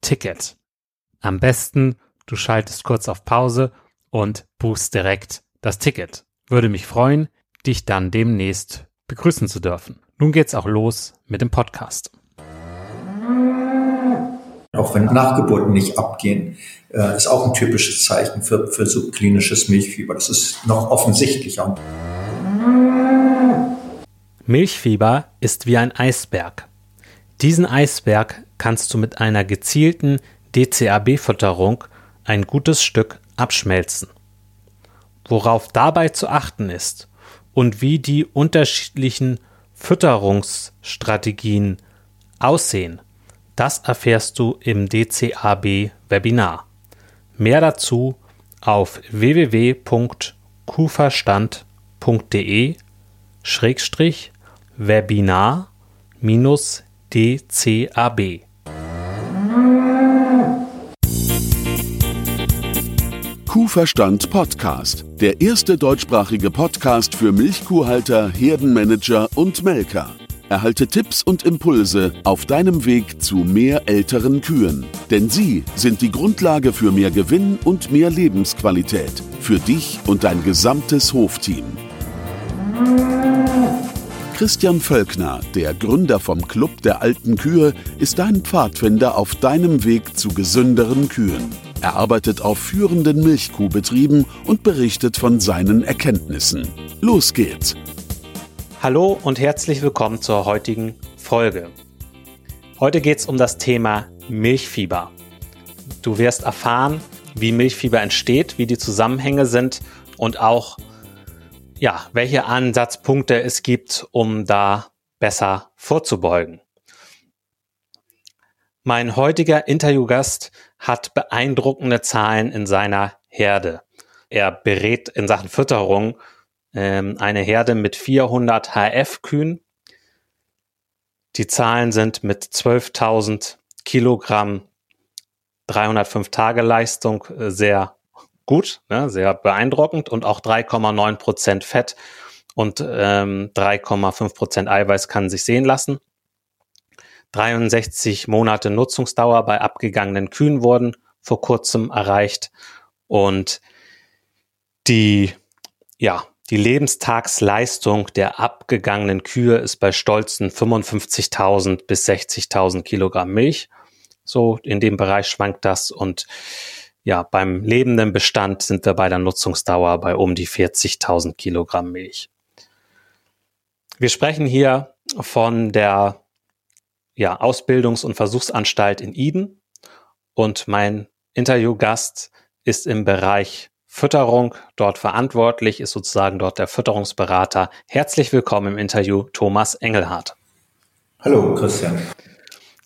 Ticket. Am besten, du schaltest kurz auf Pause und buchst direkt das Ticket. Würde mich freuen, dich dann demnächst begrüßen zu dürfen. Nun geht's auch los mit dem Podcast. Auch wenn Nachgeburten nicht abgehen, äh, ist auch ein typisches Zeichen für, für subklinisches Milchfieber. Das ist noch offensichtlicher. Milchfieber ist wie ein Eisberg. Diesen Eisberg kannst du mit einer gezielten DCAB-Futterung ein gutes Stück abschmelzen. Worauf dabei zu achten ist und wie die unterschiedlichen Fütterungsstrategien aussehen, das erfährst du im DCAB-Webinar. Mehr dazu auf www.kuferstand.de Webinar minus DCAB. Kuhverstand Podcast, der erste deutschsprachige Podcast für Milchkuhhalter, Herdenmanager und Melker. Erhalte Tipps und Impulse auf deinem Weg zu mehr älteren Kühen. Denn sie sind die Grundlage für mehr Gewinn und mehr Lebensqualität. Für dich und dein gesamtes Hofteam. Christian Völkner, der Gründer vom Club der alten Kühe, ist dein Pfadfinder auf deinem Weg zu gesünderen Kühen. Er arbeitet auf führenden Milchkuhbetrieben und berichtet von seinen Erkenntnissen. Los geht's! Hallo und herzlich willkommen zur heutigen Folge. Heute geht's um das Thema Milchfieber. Du wirst erfahren, wie Milchfieber entsteht, wie die Zusammenhänge sind und auch ja, welche Ansatzpunkte es gibt, um da besser vorzubeugen. Mein heutiger Interviewgast hat beeindruckende Zahlen in seiner Herde. Er berät in Sachen Fütterung ähm, eine Herde mit 400 HF-Kühen. Die Zahlen sind mit 12.000 Kilogramm 305 Tage Leistung äh, sehr gut, ne, sehr beeindruckend und auch 3,9 Prozent Fett und ähm, 3,5 Prozent Eiweiß kann sich sehen lassen. 63 Monate Nutzungsdauer bei abgegangenen Kühen wurden vor kurzem erreicht Und die, ja, die Lebenstagsleistung der abgegangenen Kühe ist bei stolzen 55.000 bis 60.000 Kilogramm Milch. So in dem Bereich schwankt das und ja, beim lebenden Bestand sind wir bei der Nutzungsdauer bei um die 40.000 Kilogramm Milch. Wir sprechen hier von der ja, Ausbildungs- und Versuchsanstalt in Eden und mein Interviewgast ist im Bereich Fütterung dort verantwortlich, ist sozusagen dort der Fütterungsberater. Herzlich willkommen im Interview Thomas Engelhardt. Hallo Christian.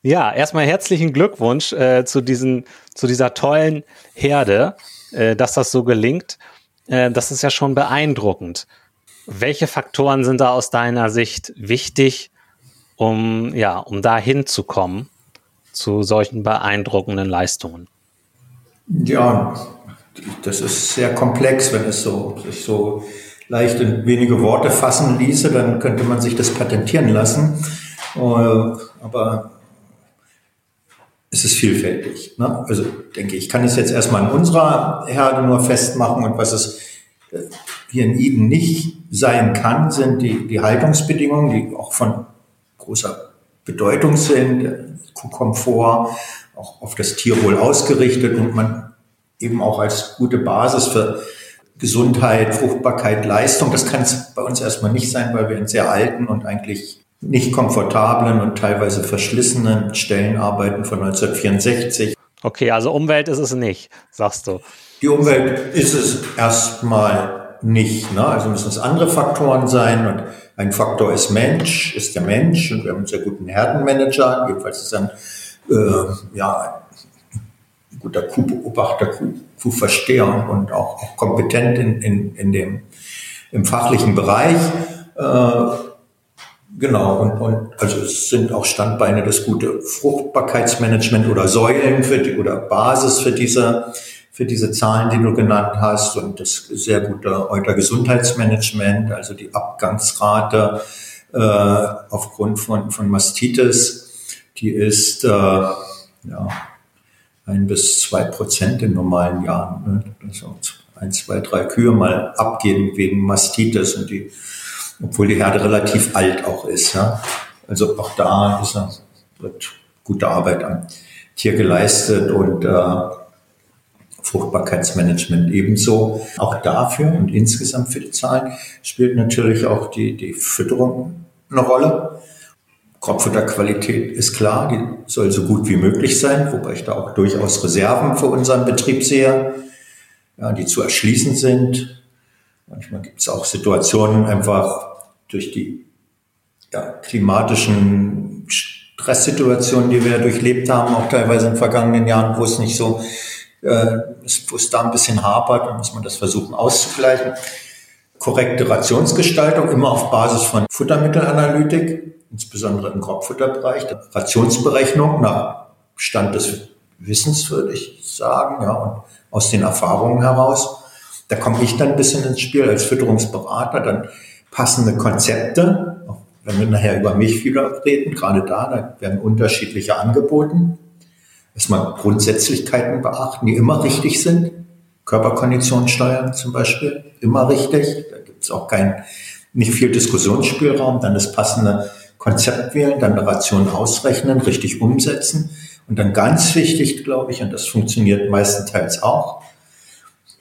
Ja, erstmal herzlichen Glückwunsch äh, zu, diesen, zu dieser tollen Herde, äh, dass das so gelingt. Äh, das ist ja schon beeindruckend. Welche Faktoren sind da aus deiner Sicht wichtig, um, ja, um da hinzukommen zu solchen beeindruckenden Leistungen? Ja, das ist sehr komplex, wenn es so, sich so leicht in wenige Worte fassen ließe, dann könnte man sich das patentieren lassen. Äh, aber es ist vielfältig. Ne? Also denke ich, kann es jetzt erstmal in unserer Herde nur festmachen und was es äh, hier in Eden nicht sein kann, sind die, die Haltungsbedingungen, die auch von großer Bedeutung sind, Kuhkomfort, auch auf das Tierwohl ausgerichtet und man eben auch als gute Basis für Gesundheit, Fruchtbarkeit, Leistung. Das kann es bei uns erstmal nicht sein, weil wir in sehr alten und eigentlich nicht komfortablen und teilweise verschlissenen Stellen arbeiten von 1964. Okay, also Umwelt ist es nicht, sagst du. Die Umwelt ist es erstmal nicht. Ne? Also müssen es andere Faktoren sein und ein Faktor ist Mensch, ist der Mensch und wir haben einen sehr guten Herdenmanager. Jedenfalls ist ein äh, ja, guter Kuhbeobachter, Kuh, Kuhversteher und auch, auch kompetent in, in, in dem, im fachlichen Bereich. Äh, genau, und, und also es sind auch Standbeine das gute Fruchtbarkeitsmanagement oder Säulen für die, oder Basis für diese, für diese Zahlen, die du genannt hast und das sehr gute Eutergesundheitsmanagement, also die Abgangsrate äh, aufgrund von, von Mastitis, die ist äh, ja, ein bis zwei Prozent in normalen Jahren. Ne? Also ein, zwei, drei Kühe mal abgeben wegen Mastitis und die, obwohl die Herde relativ alt auch ist. Ja? Also auch da ist, wird gute Arbeit am Tier geleistet und äh, Fruchtbarkeitsmanagement ebenso. Auch dafür und insgesamt für die Zahlen spielt natürlich auch die, die Fütterung eine Rolle. Kropffutterqualität ist klar, die soll so gut wie möglich sein, wobei ich da auch durchaus Reserven für unseren Betrieb sehe, ja, die zu erschließen sind. Manchmal gibt es auch Situationen einfach durch die ja, klimatischen Stresssituationen, die wir durchlebt haben, auch teilweise in vergangenen Jahren, wo es nicht so, äh, wo es da ein bisschen hapert, dann muss man das versuchen auszugleichen. Korrekte Rationsgestaltung, immer auf Basis von Futtermittelanalytik insbesondere im Kropffutterbereich, Rationsberechnung nach Stand des Wissens, würde ich sagen, ja, und aus den Erfahrungen heraus. Da komme ich dann ein bisschen ins Spiel als Fütterungsberater, dann passende Konzepte, wenn wir nachher über Milchführer reden, gerade da, da werden unterschiedliche angeboten. Erstmal Grundsätzlichkeiten beachten, die immer richtig sind. Körperkondition steuern zum Beispiel, immer richtig. Da gibt es auch kein, nicht viel Diskussionsspielraum. Dann das passende Konzept wählen, dann eine Ration ausrechnen, richtig umsetzen. Und dann ganz wichtig, glaube ich, und das funktioniert meistenteils auch,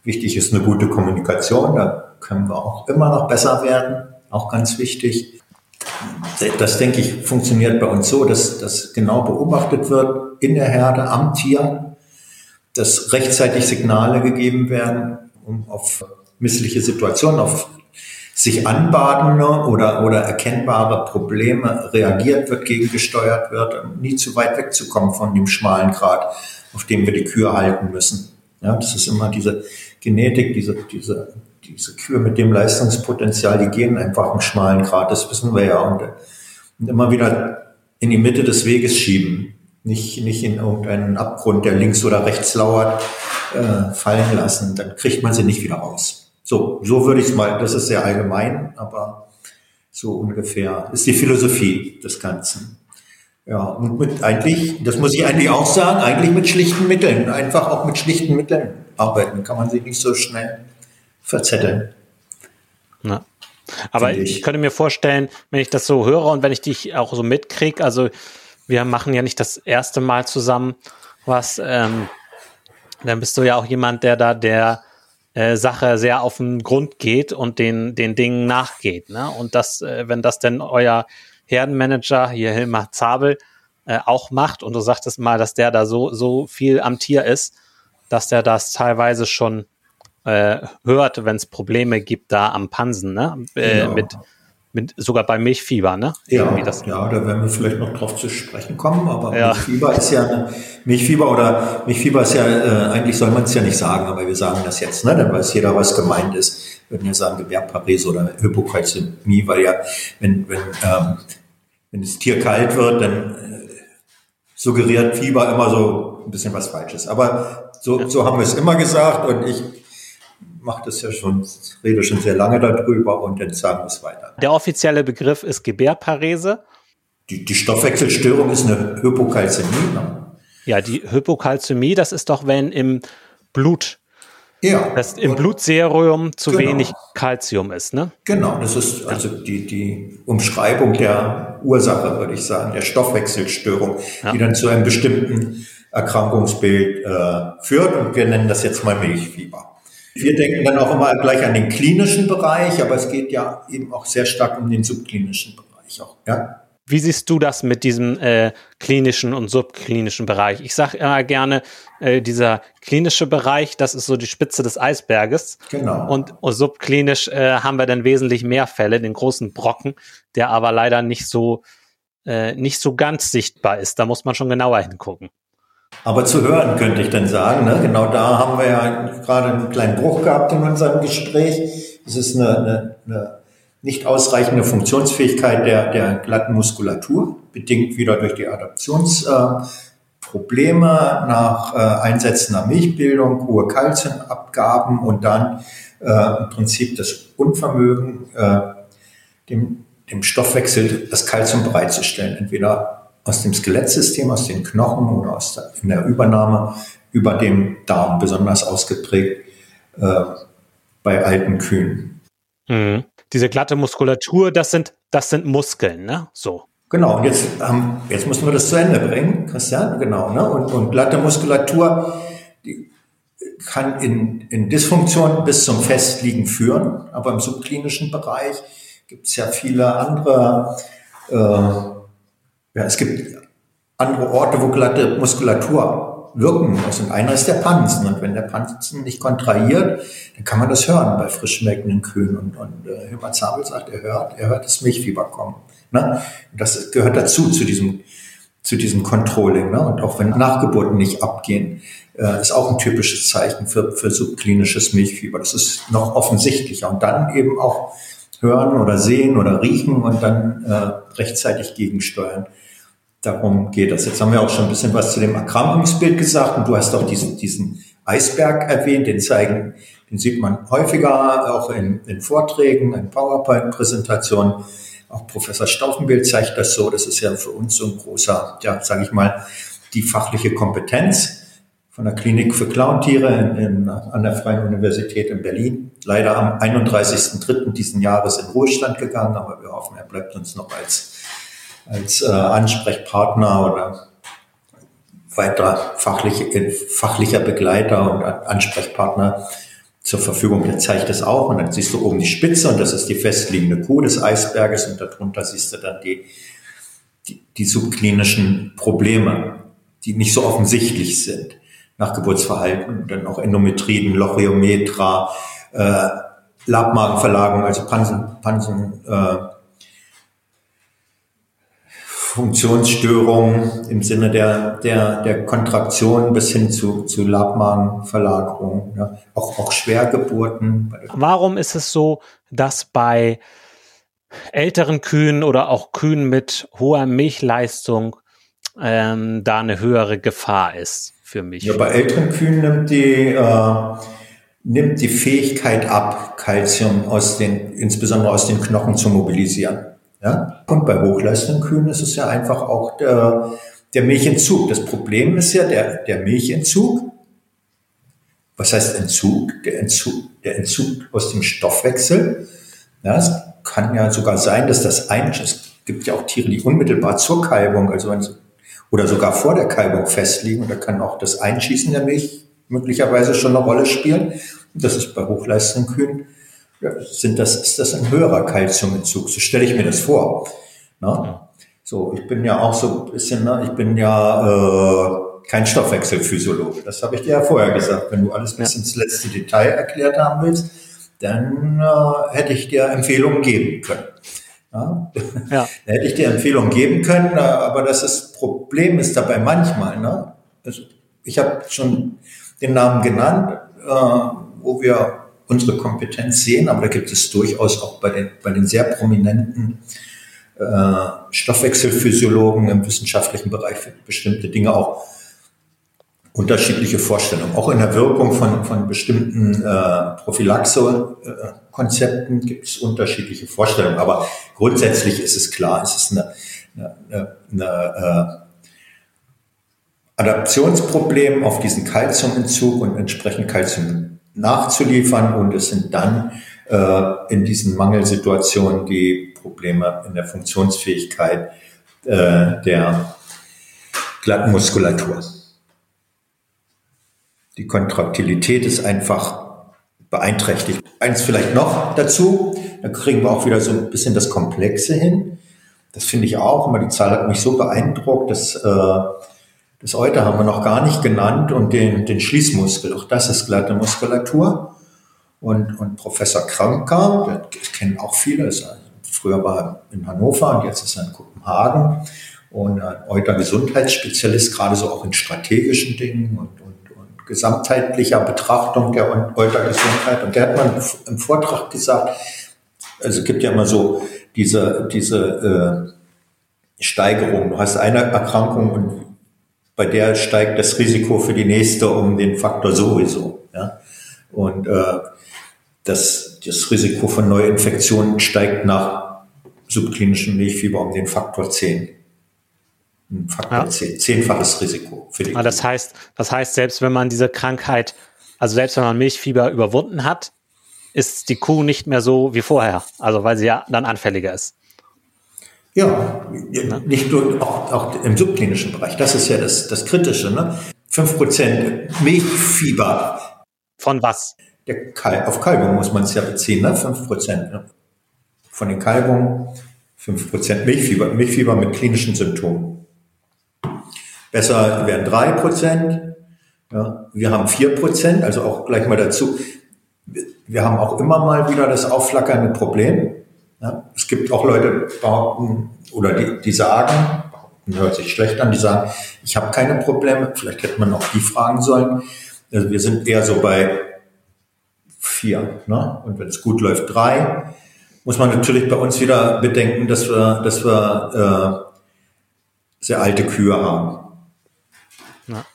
wichtig ist eine gute Kommunikation, da können wir auch immer noch besser werden, auch ganz wichtig. Das, denke ich, funktioniert bei uns so, dass das genau beobachtet wird in der Herde, am Tier, dass rechtzeitig Signale gegeben werden, um auf missliche Situationen, auf sich anbadende oder, oder erkennbare Probleme reagiert wird, gegengesteuert wird, nie zu weit wegzukommen von dem schmalen Grad, auf dem wir die Kühe halten müssen. Ja, das ist immer diese Genetik, diese, diese, diese Kühe mit dem Leistungspotenzial, die gehen einfach einen schmalen Grad, das wissen wir ja. Und, und immer wieder in die Mitte des Weges schieben, nicht, nicht in irgendeinen Abgrund, der links oder rechts lauert, äh, fallen lassen, dann kriegt man sie nicht wieder raus. So, so würde ich es mal, das ist sehr allgemein, aber so ungefähr ist die Philosophie des Ganzen. Ja, und mit eigentlich, das muss ich eigentlich auch sagen, eigentlich mit schlichten Mitteln. Einfach auch mit schlichten Mitteln arbeiten. Kann man sich nicht so schnell verzetteln. Na. Aber ich. ich könnte mir vorstellen, wenn ich das so höre und wenn ich dich auch so mitkriege, also wir machen ja nicht das erste Mal zusammen was, ähm, dann bist du ja auch jemand, der da der äh, Sache sehr auf den Grund geht und den, den Dingen nachgeht. Ne? Und das, äh, wenn das denn euer Herdenmanager, hier Hilmar Zabel, äh, auch macht und du sagtest mal, dass der da so, so viel am Tier ist, dass der das teilweise schon äh, hört, wenn es Probleme gibt da am Pansen, ne? Äh, ja. mit, mit, sogar bei Milchfieber, ne? Ja, das ja, da werden wir vielleicht noch drauf zu sprechen kommen, aber ja. Milchfieber ist ja eine, Milchfieber oder Milchfieber ist ja, äh, eigentlich soll man es ja nicht sagen, aber wir sagen das jetzt, ne? Dann weiß jeder, was gemeint ist. Wir würden ja sagen Gewerbparese oder Hypokalzämie, weil ja, wenn, wenn, ähm, wenn das Tier kalt wird, dann äh, suggeriert Fieber immer so ein bisschen was Falsches. Aber so, so haben wir es immer gesagt und ich mache das ja schon, rede schon sehr lange darüber und dann sagen wir es weiter. Der offizielle Begriff ist Gebärparese. Die, die Stoffwechselstörung ist eine Hypokalzämie. Ne? Ja, die Hypokalzämie, das ist doch, wenn im Blut ja. Dass im Blutserum zu genau. wenig Kalzium ist, ne? Genau, das ist also die, die Umschreibung der Ursache, würde ich sagen, der Stoffwechselstörung, ja. die dann zu einem bestimmten Erkrankungsbild äh, führt. Und wir nennen das jetzt mal Milchfieber. Wir denken dann auch immer gleich an den klinischen Bereich, aber es geht ja eben auch sehr stark um den subklinischen Bereich auch. Ja? Wie siehst du das mit diesem äh, klinischen und subklinischen Bereich? Ich sage immer gerne, äh, dieser klinische Bereich, das ist so die Spitze des Eisberges. Genau. Und, und subklinisch äh, haben wir dann wesentlich mehr Fälle, den großen Brocken, der aber leider nicht so äh, nicht so ganz sichtbar ist. Da muss man schon genauer hingucken. Aber zu hören könnte ich dann sagen, ne? genau da haben wir ja gerade einen kleinen Bruch gehabt in unserem Gespräch. Es ist eine, eine, eine nicht ausreichende Funktionsfähigkeit der, der glatten Muskulatur, bedingt wieder durch die Adaptionsprobleme äh, nach äh, einsetzender Milchbildung, hohe Kalziumabgaben und dann äh, im Prinzip das Unvermögen, äh, dem, dem Stoffwechsel das Kalzium bereitzustellen, entweder aus dem Skelettsystem, aus den Knochen oder aus der, in der Übernahme über dem Darm besonders ausgeprägt äh, bei alten Kühen. Mhm. Diese glatte Muskulatur, das sind, das sind Muskeln, ne? So. Genau, und jetzt, ähm, jetzt müssen wir das zu Ende bringen, Christian, genau. Ne? Und, und glatte Muskulatur die kann in, in Dysfunktion bis zum Festliegen führen, aber im subklinischen Bereich gibt es ja viele andere äh, ja, es gibt andere Orte, wo glatte Muskulatur wirken muss. Und einer ist der Pansen. Und wenn der Pansen nicht kontrahiert, dann kann man das hören bei frisch schmeckenden Kühen. Und, und äh, Hubert Zabel sagt, er hört, er hört das Milchfieber kommen. Ne? Und das gehört dazu, zu diesem, zu diesem Controlling. Ne? Und auch wenn Nachgeburten nicht abgehen, äh, ist auch ein typisches Zeichen für, für subklinisches Milchfieber. Das ist noch offensichtlicher. Und dann eben auch hören oder sehen oder riechen und dann äh, rechtzeitig gegensteuern darum geht das. Jetzt haben wir auch schon ein bisschen was zu dem Erkrankungsbild gesagt und du hast auch diesen, diesen Eisberg erwähnt, den zeigen, den sieht man häufiger auch in, in Vorträgen, in PowerPoint-Präsentationen. Auch Professor Stauffenbild zeigt das so. Das ist ja für uns so ein großer, ja, sage ich mal, die fachliche Kompetenz von der Klinik für Clowntiere in, in, an der Freien Universität in Berlin. Leider am 31.03. diesen Jahres in Ruhestand gegangen, aber wir hoffen, er bleibt uns noch als als äh, Ansprechpartner oder weiter fachliche, fachlicher Begleiter und Ansprechpartner zur Verfügung. Der zeigt das auch und dann siehst du oben die Spitze und das ist die festliegende Kuh des Eisberges und darunter siehst du dann die, die, die subklinischen Probleme, die nicht so offensichtlich sind. Nachgeburtsverhalten, dann auch Endometriden, Lochiometra, äh, Labmagenverlagerung, also Pansen, Pansen äh, Funktionsstörungen im Sinne der, der, der Kontraktion bis hin zu, zu Labmagenverlagerung, ja. auch, auch Schwergeburten. Warum ist es so, dass bei älteren Kühen oder auch Kühen mit hoher Milchleistung ähm, da eine höhere Gefahr ist für mich? Ja, bei älteren Kühen nimmt die, äh, nimmt die Fähigkeit ab, Kalzium aus den, insbesondere aus den Knochen zu mobilisieren. Ja? Und bei Hochleistungskühen ist es ja einfach auch der, der Milchentzug. Das Problem ist ja der, der Milchentzug. Was heißt Entzug? Der Entzug, der Entzug aus dem Stoffwechsel. Ja, es kann ja sogar sein, dass das ein, es gibt ja auch Tiere, die unmittelbar zur Kalbung, also wenn sie, oder sogar vor der Kalbung festliegen. Und da kann auch das Einschießen der Milch möglicherweise schon eine Rolle spielen. Das ist bei Hochleistungskühen sind das, ist das ein höherer Kalziumentzug. So stelle ich mir das vor. Na? So, ich bin ja auch so ein bisschen, ne, ich bin ja äh, kein Stoffwechselphysiologe. Das habe ich dir ja vorher gesagt. Wenn du alles bis ins letzte Detail erklärt haben willst, dann äh, hätte ich dir Empfehlungen geben können. Ja? ja. da hätte ich dir Empfehlungen geben können, aber das ist, Problem ist dabei manchmal. Ne? Also ich habe schon den Namen genannt, äh, wo wir unsere Kompetenz sehen, aber da gibt es durchaus auch bei den, bei den sehr prominenten äh, Stoffwechselphysiologen im wissenschaftlichen Bereich für bestimmte Dinge auch unterschiedliche Vorstellungen. Auch in der Wirkung von, von bestimmten äh, Prophylaxe-Konzepten gibt es unterschiedliche Vorstellungen. Aber grundsätzlich ist es klar, es ist eine, eine, eine, eine äh, Adaptionsproblem auf diesen Kalziumentzug und entsprechend Kalzium nachzuliefern und es sind dann äh, in diesen Mangelsituationen die Probleme in der Funktionsfähigkeit äh, der glatten Muskulatur. Die Kontraktilität ist einfach beeinträchtigt. Eins vielleicht noch dazu, da kriegen wir auch wieder so ein bisschen das Komplexe hin. Das finde ich auch immer, die Zahl hat mich so beeindruckt, dass äh, das Euter haben wir noch gar nicht genannt und den, den Schließmuskel. Auch das ist glatte Muskulatur. Und, und Professor Kranker, das kennen auch viele, ist, früher war er in Hannover und jetzt ist er in Kopenhagen und ein Euter-Gesundheitsspezialist, gerade so auch in strategischen Dingen und, und, und gesamtheitlicher Betrachtung der Euter-Gesundheit. Und der hat mal im Vortrag gesagt, also es gibt ja immer so diese, diese äh, Steigerung. Du hast eine Erkrankung und bei der steigt das Risiko für die nächste um den Faktor sowieso. Ja? Und äh, das, das Risiko von Neuinfektionen steigt nach subklinischem Milchfieber um den Faktor 10. Ein Faktor ja. 10, zehnfaches Risiko für die. Ah, das heißt, das heißt, selbst wenn man diese Krankheit, also selbst wenn man Milchfieber überwunden hat, ist die Kuh nicht mehr so wie vorher, also weil sie ja dann anfälliger ist. Ja, nicht nur auch, auch im subklinischen Bereich. Das ist ja das, das Kritische. Ne? 5% Milchfieber. Von was? Der Kal auf Kalbung muss man es ja beziehen, ne? 5%. Ne? Von den Kalbungen 5% Milchfieber. Milchfieber mit klinischen Symptomen. Besser wären 3%. Ja? Wir haben 4%, also auch gleich mal dazu. Wir haben auch immer mal wieder das aufflackernde Problem ja, es gibt auch Leute, behaupten, oder die, die sagen, hört sich schlecht an, die sagen, ich habe keine Probleme. Vielleicht hätte man auch die fragen sollen. Also wir sind eher so bei vier. Ne? Und wenn es gut läuft, drei. Muss man natürlich bei uns wieder bedenken, dass wir, dass wir äh, sehr alte Kühe haben. Ja,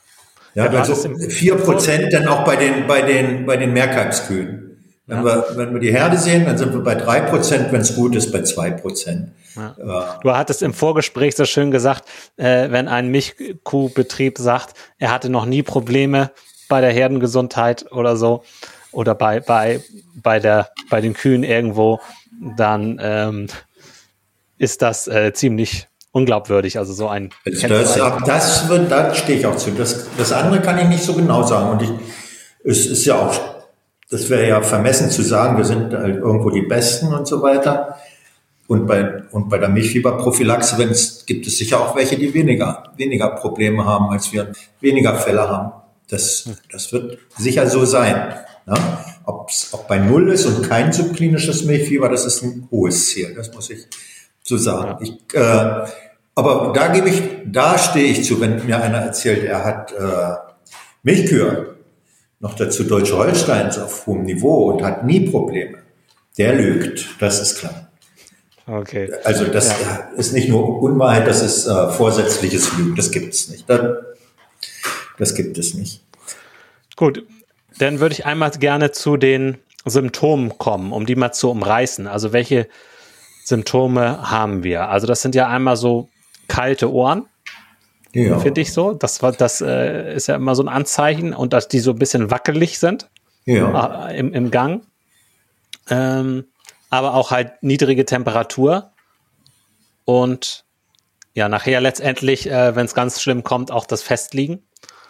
ja also vier Prozent dann auch bei den, bei den, bei den Mehrkalbskühen. Wenn, ja. wir, wenn wir die Herde sehen, dann sind wir bei drei Prozent, wenn es gut ist, bei zwei Prozent. Ja. Du hattest im Vorgespräch so schön gesagt, äh, wenn ein Milchkuhbetrieb sagt, er hatte noch nie Probleme bei der Herdengesundheit oder so, oder bei, bei, bei, der, bei den Kühen irgendwo, dann ähm, ist das äh, ziemlich unglaubwürdig. Also so ein. Das, das, wird, da stehe ich auch zu. Das, das andere kann ich nicht so genau sagen. Und ich, es ist ja auch das wäre ja vermessen zu sagen, wir sind halt irgendwo die Besten und so weiter. Und bei, und bei der Milchfieberprophylaxe gibt es sicher auch welche, die weniger, weniger Probleme haben, als wir weniger Fälle haben. Das, das wird sicher so sein. Ne? Ob es auch bei Null ist und kein subklinisches Milchfieber, das ist ein hohes Ziel. Das muss ich so sagen. Ich, äh, aber da gebe ich, da stehe ich zu, wenn mir einer erzählt, er hat äh, Milchkühe noch dazu Deutsche Holsteins auf hohem Niveau und hat nie Probleme. Der lügt, das ist klar. Okay. Also das ja. ist nicht nur Unwahrheit, das ist äh, vorsätzliches Lügen. Das gibt es nicht. Das, das gibt es nicht. Gut, dann würde ich einmal gerne zu den Symptomen kommen, um die mal zu umreißen. Also welche Symptome haben wir? Also das sind ja einmal so kalte Ohren, ja. finde ich so. Das, das äh, ist ja immer so ein Anzeichen und dass die so ein bisschen wackelig sind ja. äh, im, im Gang. Ähm, aber auch halt niedrige Temperatur und ja, nachher letztendlich, äh, wenn es ganz schlimm kommt, auch das Festliegen.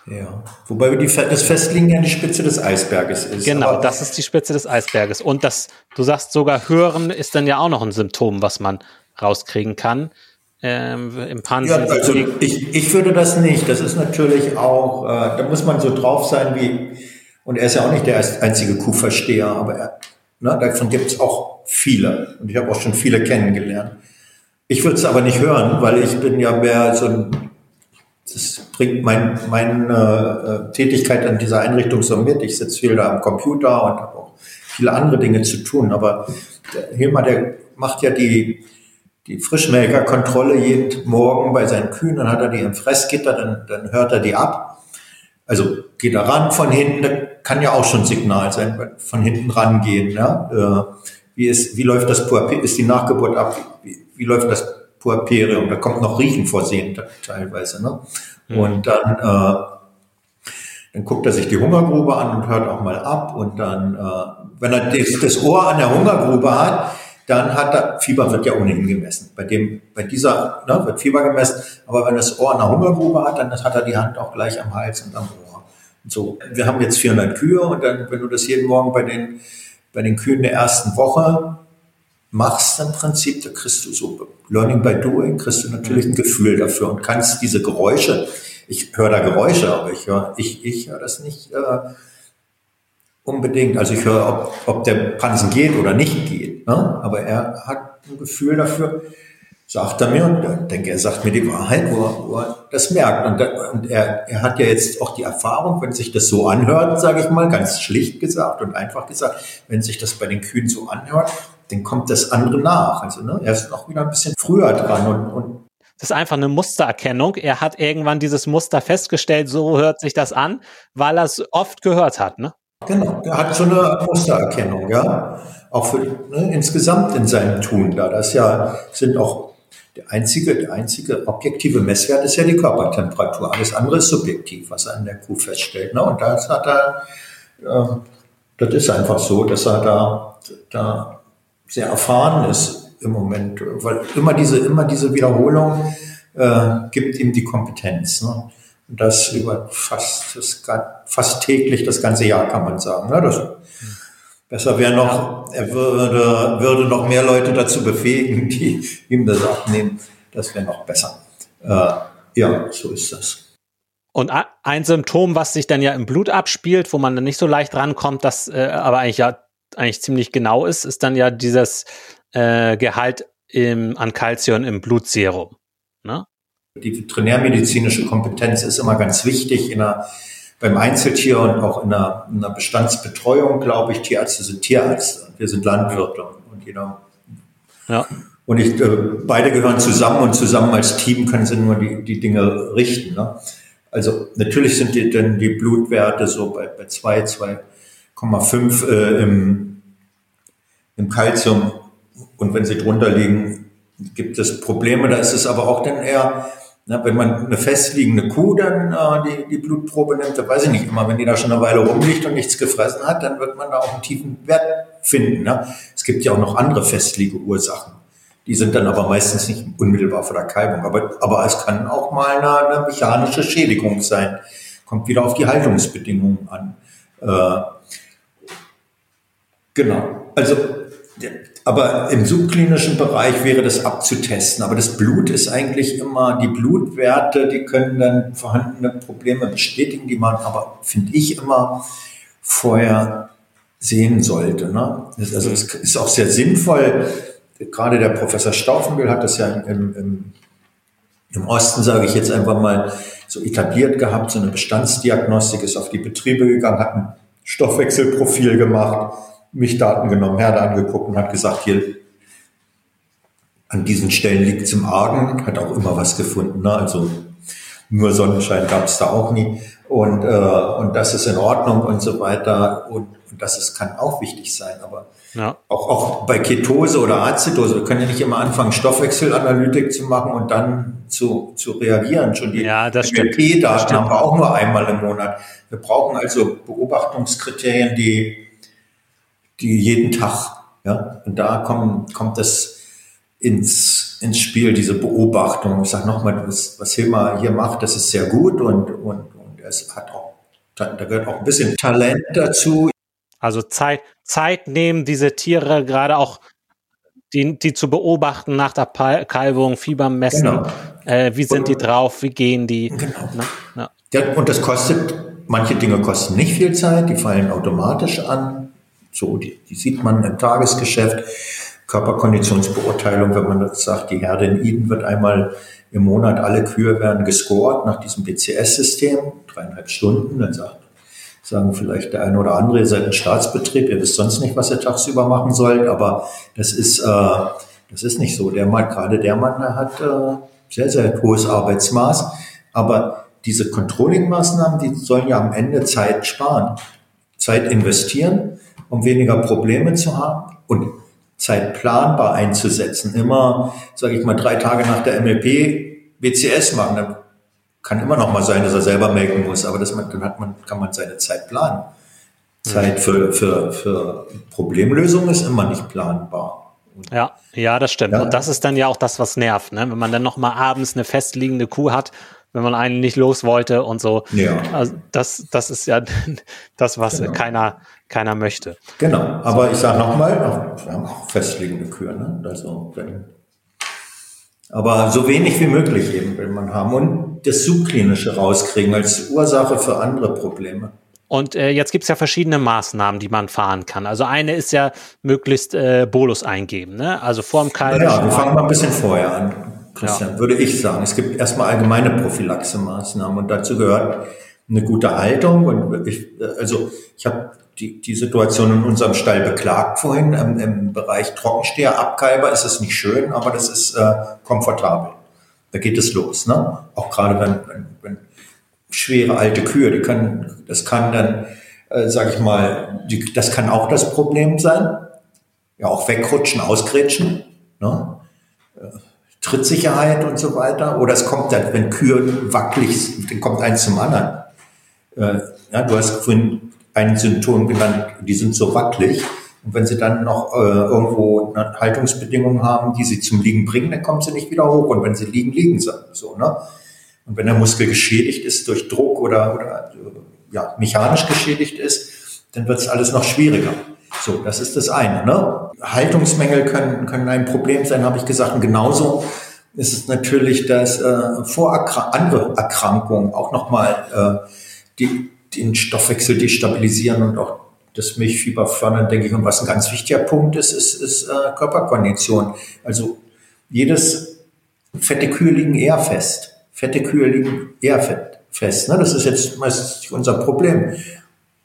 Ja, wobei die, das Festliegen ja die Spitze des Eisberges ist. Genau, Aber das ist die Spitze des Eisberges. Und das, du sagst sogar, hören ist dann ja auch noch ein Symptom, was man rauskriegen kann. Ähm, Im Pansen. Ja, also ich, ich würde das nicht. Das ist natürlich auch, äh, da muss man so drauf sein wie, und er ist ja auch nicht der einzige Kuhversteher, aber er, ne, davon gibt es auch viele. Und ich habe auch schon viele kennengelernt. Ich würde es aber nicht hören, weil ich bin ja mehr so ein das bringt mein, meine äh, Tätigkeit an dieser Einrichtung so mit. Ich sitze viel da am Computer und habe auch viele andere Dinge zu tun. Aber der Hilmar, der macht ja die, die Frischmelkerkontrolle jeden Morgen bei seinen Kühen. Dann hat er die im Fressgitter, dann, dann hört er die ab. Also geht er ran von hinten, das kann ja auch schon Signal sein, von hinten rangehen. Ja? Äh, wie, ist, wie läuft das Puerperium, ist die Nachgeburt ab? Wie, wie läuft das Puerperium? Da kommt noch Riechen vorsehen teilweise. Ne? Mhm. Und dann, äh, dann guckt er sich die Hungergrube an und hört auch mal ab. Und dann, äh, wenn er das, das Ohr an der Hungergrube hat, dann hat er, Fieber wird ja ohnehin gemessen. Bei dem, bei dieser, ne, wird Fieber gemessen. Aber wenn das Ohr der Hungergrube hat, dann hat er die Hand auch gleich am Hals und am Ohr. Und so. Wir haben jetzt 400 Kühe und dann, wenn du das jeden Morgen bei den, bei den Kühen der ersten Woche machst im Prinzip, da kriegst du so Learning by Doing, kriegst du natürlich ein Gefühl dafür und kannst diese Geräusche, ich höre da Geräusche, aber ich höre ich, ich hör das nicht äh, unbedingt. Also ich höre, ob, ob der Pansen geht oder nicht geht. Ne? Aber er hat ein Gefühl dafür, sagt er mir und ich denke, er sagt mir die Wahrheit, wo er, wo er das merkt. Und, und er, er hat ja jetzt auch die Erfahrung, wenn sich das so anhört, sage ich mal, ganz schlicht gesagt und einfach gesagt, wenn sich das bei den Kühen so anhört, dann kommt das andere nach. Also ne, er ist noch wieder ein bisschen früher dran und, und das ist einfach eine Mustererkennung. Er hat irgendwann dieses Muster festgestellt, so hört sich das an, weil er es oft gehört hat, ne? Genau, er hat so eine Mustererkennung, ja. Auch für ne, insgesamt in seinem Tun da. Das ja sind auch der einzige, der einzige objektive Messwert ist ja die Körpertemperatur. Alles andere ist subjektiv, was er an der Kuh feststellt. Ne? Und das hat er, äh, das ist einfach so, dass er da, da sehr erfahren ist im Moment, weil immer diese, immer diese Wiederholung äh, gibt ihm die Kompetenz. Ne? Das über fast, das, fast täglich das ganze Jahr, kann man sagen. Ne? Das, besser wäre noch, er würde, würde noch mehr Leute dazu befähigen, die ihm das abnehmen. Das wäre noch besser. Äh, ja, so ist das. Und ein Symptom, was sich dann ja im Blut abspielt, wo man dann nicht so leicht rankommt, das äh, aber eigentlich ja eigentlich ziemlich genau ist, ist dann ja dieses äh, Gehalt im, an Calcium im Blutserum. Ne? Die veterinärmedizinische Kompetenz ist immer ganz wichtig in einer, beim Einzeltier und auch in einer, in einer Bestandsbetreuung, glaube ich. Tierärzte sind Tierärzte, wir sind Landwirte und jeder. Ja. Und ich, äh, beide gehören zusammen und zusammen als Team können sie nur die, die Dinge richten. Ne? Also natürlich sind die, denn die Blutwerte so bei, bei zwei, zwei 0,5 äh, im, im Calcium. Und wenn sie drunter liegen, gibt es Probleme. Da ist es aber auch dann eher, na, wenn man eine festliegende Kuh dann äh, die, die Blutprobe nimmt, da weiß ich nicht immer, wenn die da schon eine Weile rumliegt und nichts gefressen hat, dann wird man da auch einen tiefen Wert finden. Ne? Es gibt ja auch noch andere festliege Ursachen. Die sind dann aber meistens nicht unmittelbar vor der Kalbung. Aber, aber es kann auch mal eine, eine mechanische Schädigung sein. Kommt wieder auf die Haltungsbedingungen an. Äh, Genau. Also, aber im subklinischen Bereich wäre das abzutesten. Aber das Blut ist eigentlich immer, die Blutwerte, die können dann vorhandene Probleme bestätigen, die man aber, finde ich, immer vorher sehen sollte. Ne? Also es ist auch sehr sinnvoll, gerade der Professor Stauffenbühl hat das ja im, im, im Osten, sage ich jetzt einfach mal, so etabliert gehabt, so eine Bestandsdiagnostik, ist auf die Betriebe gegangen, hat ein Stoffwechselprofil gemacht, mich Daten genommen, Herde angeguckt und hat gesagt, hier an diesen Stellen liegt es im Argen, hat auch immer was gefunden. Ne? Also nur Sonnenschein gab es da auch nie und, äh, und das ist in Ordnung und so weiter und, und das ist, kann auch wichtig sein, aber ja. auch, auch bei Ketose oder Azidose, wir können ja nicht immer anfangen, Stoffwechselanalytik zu machen und dann zu, zu reagieren. Schon die ja, MLP-Daten haben wir auch nur einmal im Monat. Wir brauchen also Beobachtungskriterien, die, die jeden Tag, ja, und da kommt, kommt das ins, ins Spiel, diese Beobachtung. Ich sage nochmal, was, was Hilmar hier macht, das ist sehr gut und, und, und es hat auch, da gehört auch ein bisschen Talent dazu. Also Zeit, Zeit nehmen, diese Tiere gerade auch die, die zu beobachten nach der Kalbung, Fieber messen, genau. äh, wie sind die drauf, wie gehen die. Genau. Na, na. Ja, und das kostet, manche Dinge kosten nicht viel Zeit, die fallen automatisch an. So, die, die sieht man im Tagesgeschäft. Körperkonditionsbeurteilung, wenn man das sagt, die Herde in Eden wird einmal im Monat, alle Kühe werden gescored nach diesem BCS-System, dreieinhalb Stunden, dann sagt, sagen vielleicht der eine oder andere, ihr seid ein Staatsbetrieb, ihr wisst sonst nicht, was ihr tagsüber machen sollt, aber das ist, äh, das ist nicht so. Der Mann, gerade der Mann, der hat äh, sehr, sehr hohes Arbeitsmaß, aber diese Controlling-Maßnahmen, die sollen ja am Ende Zeit sparen, Zeit investieren, um weniger Probleme zu haben und Zeit planbar einzusetzen. Immer, sage ich mal, drei Tage nach der MLP WCS machen. Dann kann immer noch mal sein, dass er selber melken muss, aber das, dann hat man, kann man seine Zeit planen. Zeit für, für, für Problemlösung ist immer nicht planbar. Ja, ja, das stimmt. Ja. Und das ist dann ja auch das, was nervt, ne? Wenn man dann noch mal abends eine festliegende Kuh hat, wenn man einen nicht los wollte und so. Ja. Also das, das ist ja das, was genau. keiner, keiner möchte. Genau, aber so. ich sage nochmal, wir haben auch festliegende Kühe, ne? Also wenn, aber so wenig wie möglich eben will man haben und das Subklinische rauskriegen als Ursache für andere Probleme. Und äh, jetzt gibt's ja verschiedene Maßnahmen, die man fahren kann. Also eine ist ja möglichst äh, Bolus eingeben, ne? Also vorm Kalb. Ja, wir fangen mal ein bisschen vorher an. Christian, ja. würde ich sagen. Es gibt erstmal allgemeine Prophylaxe-Maßnahmen und dazu gehört eine gute Haltung. Und ich, also ich habe die, die Situation in unserem Stall beklagt vorhin. Im, im Bereich Trockensteher, Abkalber ist es nicht schön, aber das ist äh, komfortabel. Da geht es los. Ne? Auch gerade wenn, wenn, wenn schwere alte Kühe, die können, das kann dann, äh, sage ich mal, die, das kann auch das Problem sein. Ja, auch wegrutschen, ausgrätschen. Ne? Äh, Trittsicherheit und so weiter. Oder es kommt dann, wenn Kühe wackelig dann kommt eins zum anderen. Äh, ja, du hast vorhin ein Symptom genannt, die sind so wackelig. Und wenn sie dann noch äh, irgendwo Haltungsbedingungen haben, die sie zum Liegen bringen, dann kommen sie nicht wieder hoch. Und wenn sie liegen, liegen sie. So, ne? Und wenn der Muskel geschädigt ist durch Druck oder, oder ja, mechanisch geschädigt ist, dann wird es alles noch schwieriger. So, das ist das eine. Ne? Haltungsmängel können, können ein Problem sein, habe ich gesagt. Und genauso ist es natürlich, dass äh, Vorerkrank andere Erkrankungen auch nochmal äh, die, den Stoffwechsel destabilisieren und auch das Milchfieber fördern, denke ich. Und was ein ganz wichtiger Punkt ist, ist, ist äh, Körperkondition. Also jedes fette Kühe liegen eher fest. Fette Kühe liegen eher fett, fest. Ne? Das ist jetzt meistens unser Problem.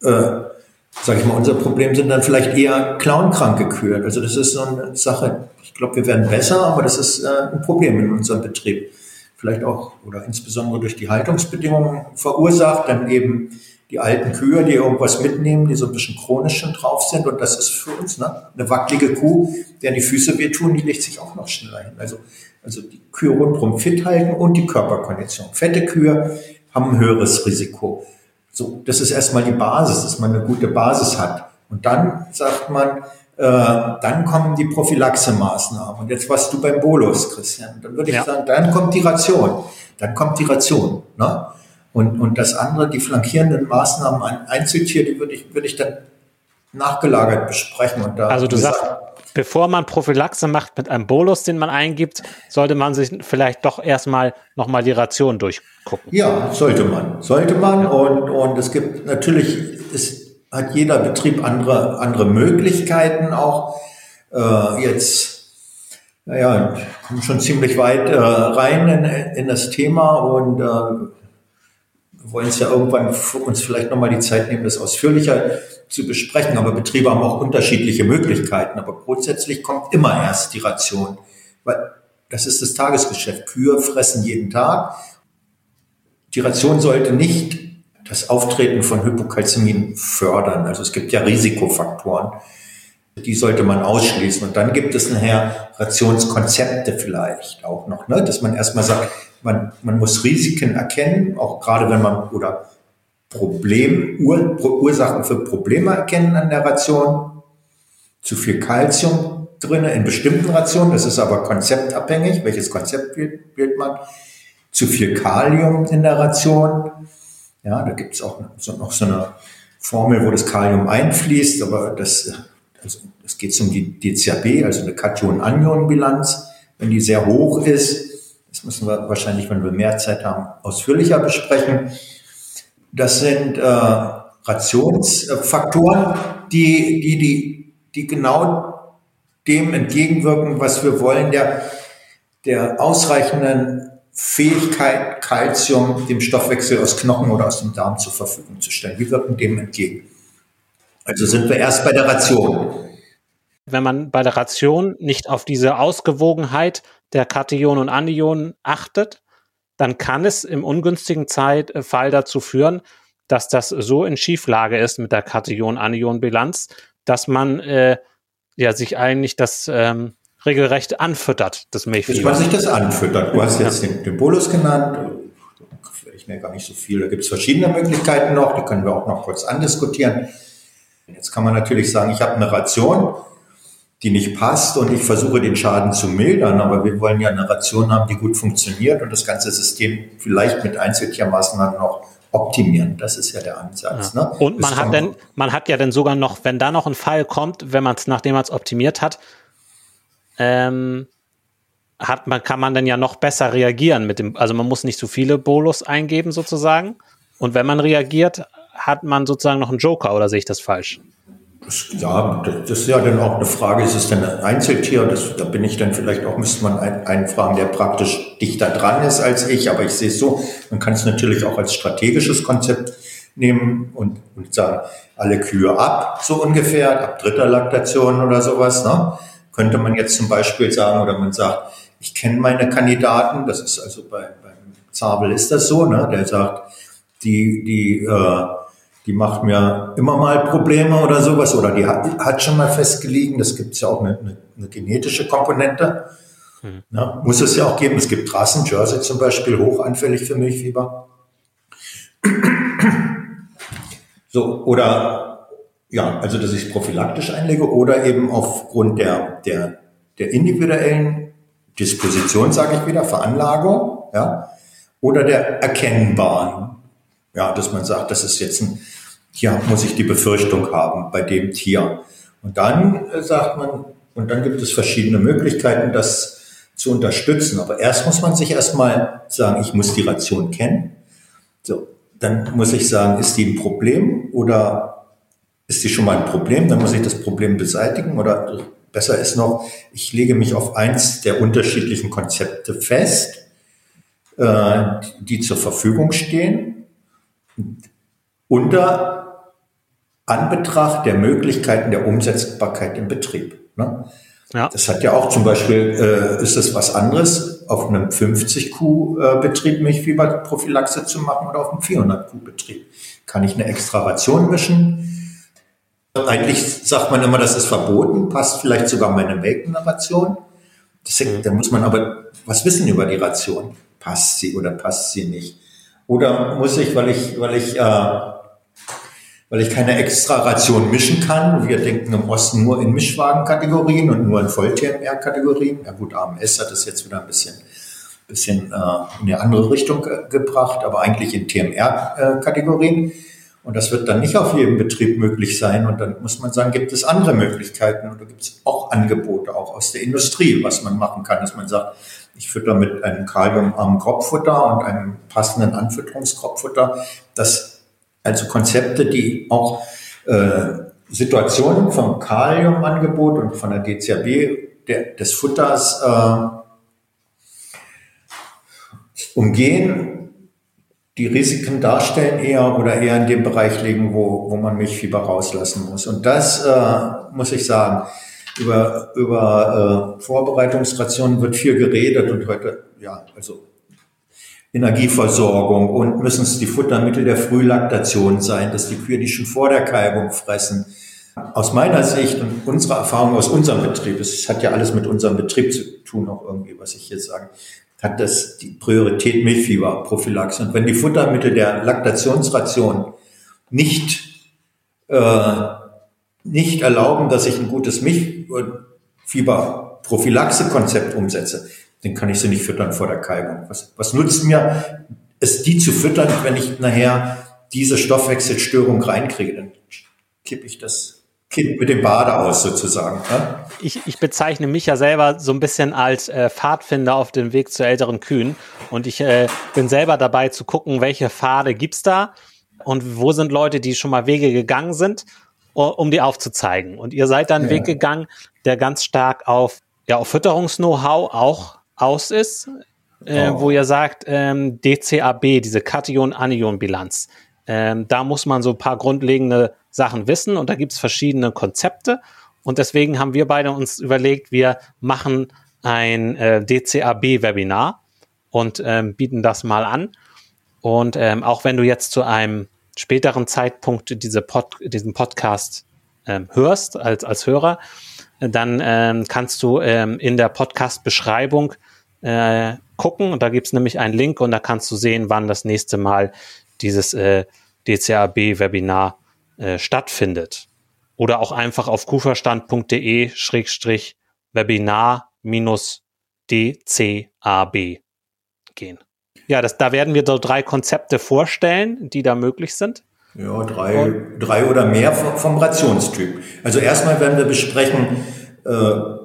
Äh, sage ich mal, unser Problem sind dann vielleicht eher clownkranke Kühe. Also das ist so eine Sache, ich glaube, wir werden besser, aber das ist äh, ein Problem in unserem Betrieb. Vielleicht auch oder insbesondere durch die Haltungsbedingungen verursacht, dann eben die alten Kühe, die irgendwas mitnehmen, die so ein bisschen chronisch schon drauf sind. Und das ist für uns ne? eine wackelige Kuh, der die Füße wehtun, die legt sich auch noch schneller hin. Also, also die Kühe rundherum fit halten und die Körperkondition. Fette Kühe haben ein höheres Risiko. So, das ist erstmal die Basis, dass man eine gute Basis hat. Und dann sagt man, äh, dann kommen die Prophylaxe-Maßnahmen. Und jetzt was du beim Bolus, Christian. Dann würde ich ja. sagen, dann kommt die Ration. Dann kommt die Ration. Ne? Und, und das andere, die flankierenden Maßnahmen ein Einzeltier, die würde ich, würde ich dann nachgelagert besprechen. Und da also du sagst, bevor man Prophylaxe macht mit einem Bolus, den man eingibt, sollte man sich vielleicht doch erstmal nochmal die Ration durchgucken. Ja, sollte man. Sollte man. Und, und es gibt natürlich, ist, hat jeder Betrieb andere, andere Möglichkeiten auch. Äh, jetzt, naja, kommen schon ziemlich weit äh, rein in, in das Thema und äh, wollen es ja irgendwann uns vielleicht nochmal die Zeit nehmen, das ausführlicher zu besprechen. Aber Betriebe haben auch unterschiedliche Möglichkeiten. Aber grundsätzlich kommt immer erst die Ration, weil das ist das Tagesgeschäft. Kühe fressen jeden Tag. die Ration sollte nicht das Auftreten von Hypokalzämien fördern. Also es gibt ja Risikofaktoren, die sollte man ausschließen. Und dann gibt es nachher Rationskonzepte vielleicht auch noch, ne? dass man erstmal sagt, man, man muss Risiken erkennen, auch gerade wenn man oder Problem, Ur, Ursachen für Probleme erkennen an der Ration. Zu viel Kalzium drinne in bestimmten Rationen, das ist aber konzeptabhängig. Welches Konzept wählt, wählt man? Zu viel Kalium in der Ration ja, da gibt es auch so, noch so eine Formel, wo das Kalium einfließt, aber das, also es geht um die DCAB, also eine Kation-Anion-Bilanz. Wenn die sehr hoch ist, das müssen wir wahrscheinlich, wenn wir mehr Zeit haben, ausführlicher besprechen. Das sind äh, Rationsfaktoren, die, die, die, die genau dem entgegenwirken, was wir wollen, der, der ausreichenden Fähigkeit, Kalzium dem Stoffwechsel aus Knochen oder aus dem Darm zur Verfügung zu stellen. Die wirken dem entgegen. Also sind wir erst bei der Ration. Wenn man bei der Ration nicht auf diese Ausgewogenheit der Kationen und Anionen achtet, dann kann es im ungünstigen Zeitfall dazu führen, dass das so in Schieflage ist mit der Kation-Anion-Bilanz, dass man äh, ja sich eigentlich das ähm, regelrecht anfüttert, das Milchvieh. Dass man sich das anfüttert. Du hast jetzt den, den Bolus genannt, ich mir gar nicht so viel. Da gibt es verschiedene Möglichkeiten noch, die können wir auch noch kurz andiskutieren. Jetzt kann man natürlich sagen, ich habe eine Ration, die nicht passt und ich versuche den Schaden zu mildern, aber wir wollen ja eine Ration haben, die gut funktioniert und das ganze System vielleicht mit Einzeltiermaßnahmen noch optimieren. Das ist ja der Ansatz. Ja. Ne? Und man hat, denn, man hat ja dann sogar noch, wenn da noch ein Fall kommt, wenn man es, nachdem man es optimiert hat, ähm, hat man, kann man dann ja noch besser reagieren mit dem, also man muss nicht zu viele Bolus eingeben sozusagen. Und wenn man reagiert, hat man sozusagen noch einen Joker oder sehe ich das falsch? Ja, das ist ja dann auch eine Frage, ist es denn ein Einzeltier? Das, da bin ich dann vielleicht auch, müsste man einen, einen fragen, der praktisch dichter dran ist als ich, aber ich sehe es so, man kann es natürlich auch als strategisches Konzept nehmen und, und sagen, alle Kühe ab, so ungefähr, ab dritter Laktation oder sowas. Ne? könnte man jetzt zum Beispiel sagen, oder man sagt, ich kenne meine Kandidaten, das ist also bei, beim Zabel ist das so, ne? der sagt, die, die, äh, die macht mir immer mal Probleme oder sowas, oder die hat, hat schon mal festgelegen, das gibt es ja auch eine, eine, eine genetische Komponente. Hm. Ne? Muss es ja auch geben. Es gibt Rassen, Jersey zum Beispiel, hochanfällig für Milchfieber. So, oder ja, also dass ich es prophylaktisch einlege oder eben aufgrund der, der, der individuellen Disposition, sage ich wieder, Veranlagung, ja, oder der erkennbaren, ja, dass man sagt, das ist jetzt ein, hier muss ich die Befürchtung haben bei dem Tier. Und dann äh, sagt man, und dann gibt es verschiedene Möglichkeiten, das zu unterstützen. Aber erst muss man sich erstmal sagen, ich muss die Ration kennen. So, dann muss ich sagen, ist die ein Problem oder ist die schon mal ein Problem, dann muss ich das Problem beseitigen oder besser ist noch, ich lege mich auf eins der unterschiedlichen Konzepte fest, äh, die zur Verfügung stehen, unter Anbetracht der Möglichkeiten der Umsetzbarkeit im Betrieb. Ne? Ja. Das hat ja auch zum Beispiel, äh, ist es was anderes, auf einem 50-Kuh-Betrieb Milchfieberprophylaxe zu machen oder auf einem 400-Kuh-Betrieb. Kann ich eine extra Ration mischen? Eigentlich sagt man immer, das ist verboten, passt vielleicht sogar meine Melknarration. Mhm. Da muss man aber was wissen über die Ration. Passt sie oder passt sie nicht? Oder muss ich, weil ich, weil ich, äh, weil ich keine extra Ration mischen kann. Wir denken im Osten nur in Mischwagenkategorien und nur in Voll-TMR-Kategorien. Ja gut, AMS hat das jetzt wieder ein bisschen, bisschen äh, in eine andere Richtung ge gebracht, aber eigentlich in TMR-Kategorien. Äh, und das wird dann nicht auf jedem Betrieb möglich sein. Und dann muss man sagen, gibt es andere Möglichkeiten oder gibt es auch Angebote, auch aus der Industrie, was man machen kann, dass man sagt, ich fütter mit einem kaliumarmen Kropffutter und einem passenden Anfütterungskropffutter. Das also Konzepte, die auch äh, Situationen vom Kaliumangebot und von der DCAB der, des Futters äh, umgehen die Risiken darstellen eher oder eher in dem Bereich liegen, wo, wo man Milchfieber rauslassen muss. Und das äh, muss ich sagen, über, über äh, Vorbereitungsrationen wird viel geredet und heute, ja, also Energieversorgung und müssen es die Futtermittel der Frühlaktation sein, dass die Kühe die schon vor der Kalbung fressen. Aus meiner Sicht und unserer Erfahrung aus unserem Betrieb, es hat ja alles mit unserem Betrieb zu tun, auch irgendwie, was ich hier sage, hat das die Priorität Milchfieberprophylaxe. Und wenn die Futtermittel der Laktationsration nicht, äh, nicht erlauben, dass ich ein gutes Milchfieberprophylaxe-Konzept umsetze, dann kann ich sie nicht füttern vor der Kalbung. Was, was nutzt mir es, die zu füttern, wenn ich nachher diese Stoffwechselstörung reinkriege? Dann kippe ich das Kind mit dem Bade aus sozusagen. Ne? Ich, ich bezeichne mich ja selber so ein bisschen als äh, Pfadfinder auf dem Weg zu älteren Kühen und ich äh, bin selber dabei zu gucken, welche Pfade gibt's da und wo sind Leute, die schon mal Wege gegangen sind, um die aufzuzeigen. Und ihr seid dann ja. Weg gegangen, der ganz stark auf ja auf Fütterungs-Know-how auch aus ist, äh, oh. wo ihr sagt, ähm, DCAB, diese Kation-Anion-Bilanz. Ähm, da muss man so ein paar grundlegende Sachen wissen und da gibt es verschiedene Konzepte. Und deswegen haben wir beide uns überlegt, wir machen ein äh, DCAB-Webinar und ähm, bieten das mal an. Und ähm, auch wenn du jetzt zu einem späteren Zeitpunkt diese Pod diesen Podcast ähm, hörst als, als Hörer, dann ähm, kannst du ähm, in der Podcast-Beschreibung äh, gucken und da gibt es nämlich einen Link und da kannst du sehen, wann das nächste Mal dieses äh, DCAB-Webinar äh, stattfindet. Oder auch einfach auf kuferstand.de-webinar-dcab gehen. Ja, das, da werden wir so drei Konzepte vorstellen, die da möglich sind. Ja, drei, drei oder mehr vom Rationstyp. Also erstmal werden wir besprechen, äh,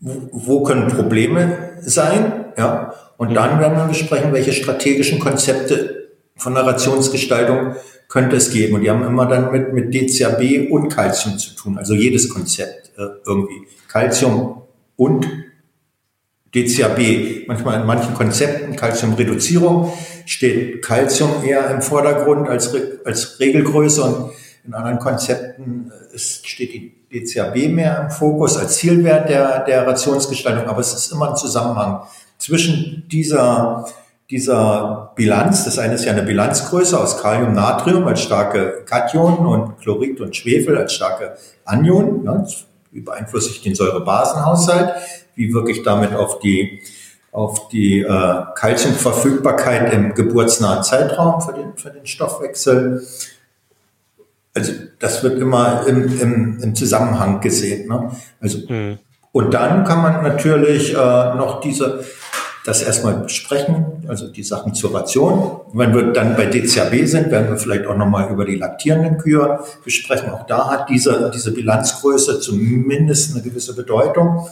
wo, wo können Probleme sein, ja, und dann werden wir besprechen, welche strategischen Konzepte von der Rationsgestaltung könnte es geben. Und die haben immer dann mit, mit DCAB und Calcium zu tun, also jedes Konzept äh, irgendwie. Calcium und DCAB. Manchmal in manchen Konzepten, Calciumreduzierung, steht Calcium eher im Vordergrund als, als Regelgröße und in anderen Konzepten äh, steht die DCAB mehr im Fokus als Zielwert der, der Rationsgestaltung, aber es ist immer ein Zusammenhang zwischen dieser dieser Bilanz, das eine ist ja eine Bilanzgröße aus Kalium, Natrium als starke Kationen und Chlorid und Schwefel als starke Anionen. Ne? Wie beeinflusse ich den Säurebasenhaushalt? Wie wirke ich damit auf die, auf die äh, Kalziumverfügbarkeit im geburtsnahen Zeitraum für den, für den Stoffwechsel? Also das wird immer im, im, im Zusammenhang gesehen. Ne? Also, mhm. Und dann kann man natürlich äh, noch diese das erstmal besprechen, also die Sachen zur Ration. Wenn wir dann bei DCAB sind, werden wir vielleicht auch nochmal über die laktierenden Kühe besprechen. Auch da hat diese, diese Bilanzgröße zumindest eine gewisse Bedeutung.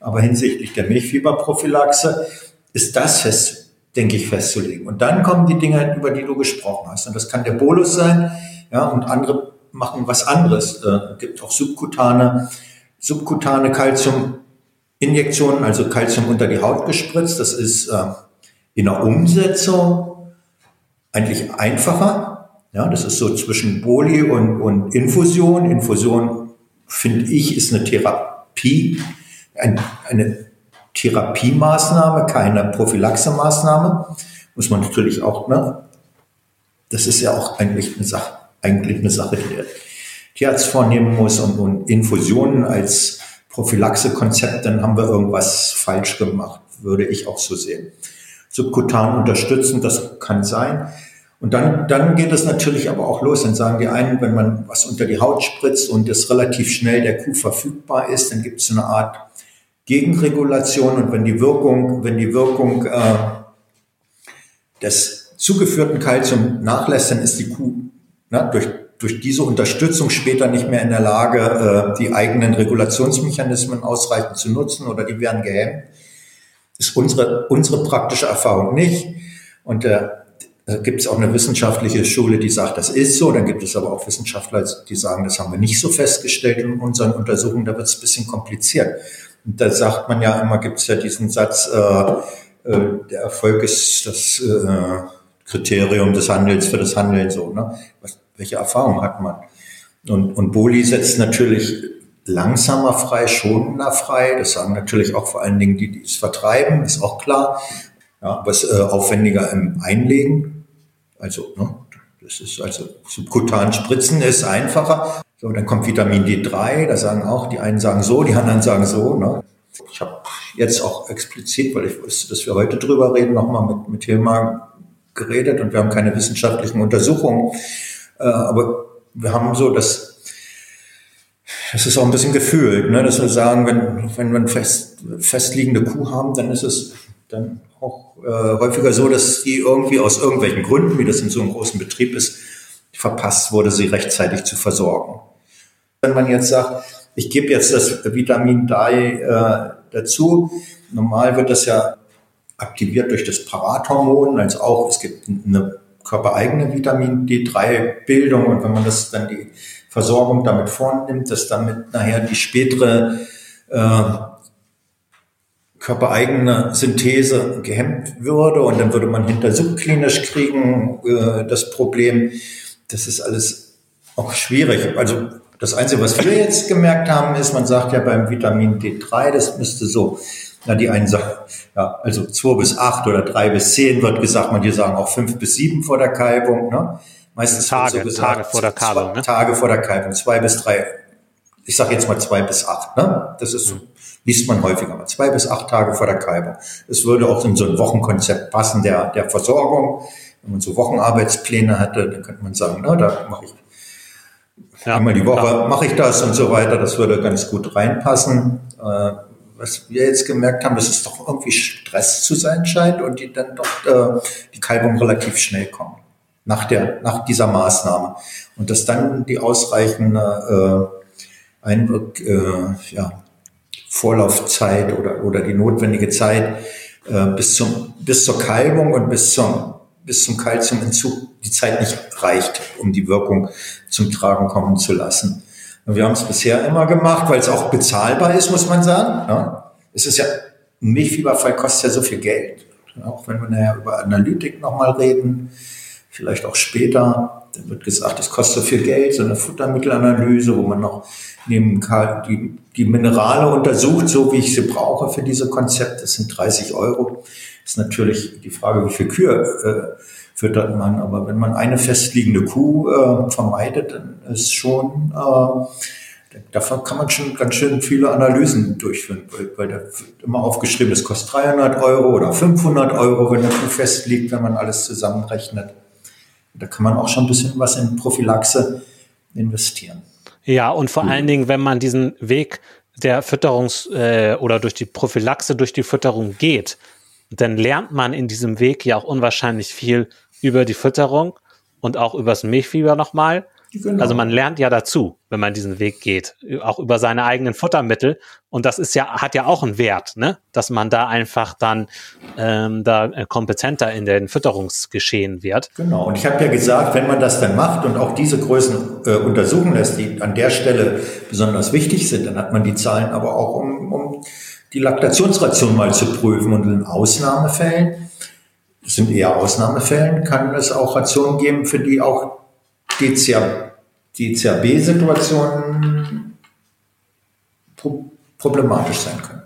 Aber hinsichtlich der Milchfieberprophylaxe ist das fest, denke ich, festzulegen. Und dann kommen die Dinge, über die du gesprochen hast. Und das kann der Bolus sein, ja, und andere machen was anderes. Äh, gibt auch subkutane, subkutane Calcium Injektionen, also Kalzium unter die Haut gespritzt. Das ist äh, in der Umsetzung eigentlich einfacher. Ja, das ist so zwischen Boli und, und Infusion. Infusion, finde ich, ist eine Therapie, ein, eine Therapiemaßnahme, keine Prophylaxemaßnahme. Muss man natürlich auch, ne? Das ist ja auch eigentlich eine Sache, eigentlich eine Sache, die der Tierarzt vornehmen muss und, und Infusionen als Prophylaxe-Konzept, dann haben wir irgendwas falsch gemacht, würde ich auch so sehen. Subkutan unterstützen, das kann sein. Und dann, dann geht es natürlich aber auch los. Dann sagen die einen, wenn man was unter die Haut spritzt und es relativ schnell der Kuh verfügbar ist, dann gibt es eine Art Gegenregulation. Und wenn die Wirkung, wenn die Wirkung äh, des zugeführten Kalzium nachlässt, dann ist die Kuh na, durch durch diese Unterstützung später nicht mehr in der Lage, äh, die eigenen Regulationsmechanismen ausreichend zu nutzen oder die werden gehemmt. Ist unsere, unsere praktische Erfahrung nicht. Und äh, da gibt es auch eine wissenschaftliche Schule, die sagt, das ist so. Dann gibt es aber auch Wissenschaftler, die sagen, das haben wir nicht so festgestellt in unseren Untersuchungen. Da wird es ein bisschen kompliziert. Und da sagt man ja immer, gibt es ja diesen Satz, äh, äh, der Erfolg ist das äh, Kriterium des Handels für das Handeln so. Ne? Was, welche Erfahrung hat man? Und, und Boli setzt natürlich langsamer frei, schonender frei. Das sagen natürlich auch vor allen Dingen die, die es vertreiben, ist auch klar. Ja, was äh, aufwendiger im Einlegen. Also, ne, das ist also subkutan spritzen ist einfacher. So, dann kommt Vitamin D3, da sagen auch, die einen sagen so, die anderen sagen so. Ne? Ich habe jetzt auch explizit, weil ich wusste, dass wir heute drüber reden, nochmal mit, mit Hilmar geredet und wir haben keine wissenschaftlichen Untersuchungen. Äh, aber wir haben so das es ist auch ein bisschen gefühlt, ne, dass wir sagen, wenn, wenn wir eine fest, festliegende Kuh haben, dann ist es dann auch äh, häufiger so, dass die irgendwie aus irgendwelchen Gründen, wie das in so einem großen Betrieb ist, verpasst wurde, sie rechtzeitig zu versorgen. Wenn man jetzt sagt, ich gebe jetzt das Vitamin D äh, dazu, normal wird das ja aktiviert durch das Parathormon, als auch es gibt eine körpereigene Vitamin D3-Bildung und wenn man das dann die Versorgung damit vornimmt, dass damit nachher die spätere äh, körpereigene Synthese gehemmt würde und dann würde man hinter subklinisch kriegen äh, das Problem. Das ist alles auch schwierig. Also das Einzige, was wir jetzt gemerkt haben, ist, man sagt ja beim Vitamin D3, das müsste so, na die einen sagen, ja, also zwei bis acht oder drei bis zehn wird gesagt, manche sagen auch fünf bis sieben vor der Kalbung. Ne? Meistens Tage, so gesagt, Tage vor der Kalbung. Ne? Tage vor der Kalbung, zwei bis drei, ich sage jetzt mal zwei bis acht. Ne? Das ist mhm liest man häufiger mal, zwei bis acht Tage vor der Kalbung. Es würde auch in so ein Wochenkonzept passen der, der Versorgung. Wenn man so Wochenarbeitspläne hatte, dann könnte man sagen, na, da mache ich ja, einmal die Woche mache ich das und so weiter. Das würde ganz gut reinpassen. Äh, was wir jetzt gemerkt haben, dass es doch irgendwie Stress zu sein scheint und die dann doch äh, die Kalbung relativ schnell kommen nach der nach dieser Maßnahme und dass dann die ausreichende äh, Einwirk, äh, ja, Vorlaufzeit oder, oder die notwendige Zeit äh, bis, zum, bis zur Kalbung und bis zum, bis zum Kalziumentzug die Zeit nicht reicht, um die Wirkung zum Tragen kommen zu lassen. Wir haben es bisher immer gemacht, weil es auch bezahlbar ist, muss man sagen. Ja? Es ist ja, ein Milchfieberfall kostet ja so viel Geld. Auch wenn wir nachher über Analytik nochmal reden, vielleicht auch später. Dann wird gesagt, es kostet viel Geld, so eine Futtermittelanalyse, wo man noch neben die, die Minerale untersucht, so wie ich sie brauche für diese Konzepte. Das sind 30 Euro. Ist natürlich die Frage, wie viel Kühe äh, füttert man. Aber wenn man eine festliegende Kuh äh, vermeidet, dann ist schon, äh, davon kann man schon ganz schön viele Analysen durchführen, weil, weil da wird immer aufgeschrieben, es kostet 300 Euro oder 500 Euro, wenn der Kuh festliegt, wenn man alles zusammenrechnet. Da kann man auch schon ein bisschen was in Prophylaxe investieren. Ja, und vor mhm. allen Dingen, wenn man diesen Weg der Fütterungs- äh, oder durch die Prophylaxe durch die Fütterung geht, dann lernt man in diesem Weg ja auch unwahrscheinlich viel über die Fütterung und auch übers Milchfieber nochmal. Genau. Also man lernt ja dazu, wenn man diesen Weg geht, auch über seine eigenen Futtermittel. Und das ist ja, hat ja auch einen Wert, ne? Dass man da einfach dann ähm, da äh, kompetenter in den Fütterungsgeschehen wird. Genau. Und ich habe ja gesagt, wenn man das dann macht und auch diese Größen äh, untersuchen lässt, die an der Stelle besonders wichtig sind, dann hat man die Zahlen aber auch, um, um die Laktationsration mal zu prüfen. Und in Ausnahmefällen, das sind eher Ausnahmefällen, kann es auch Rationen geben, für die auch die CAB-Situationen pro problematisch sein können.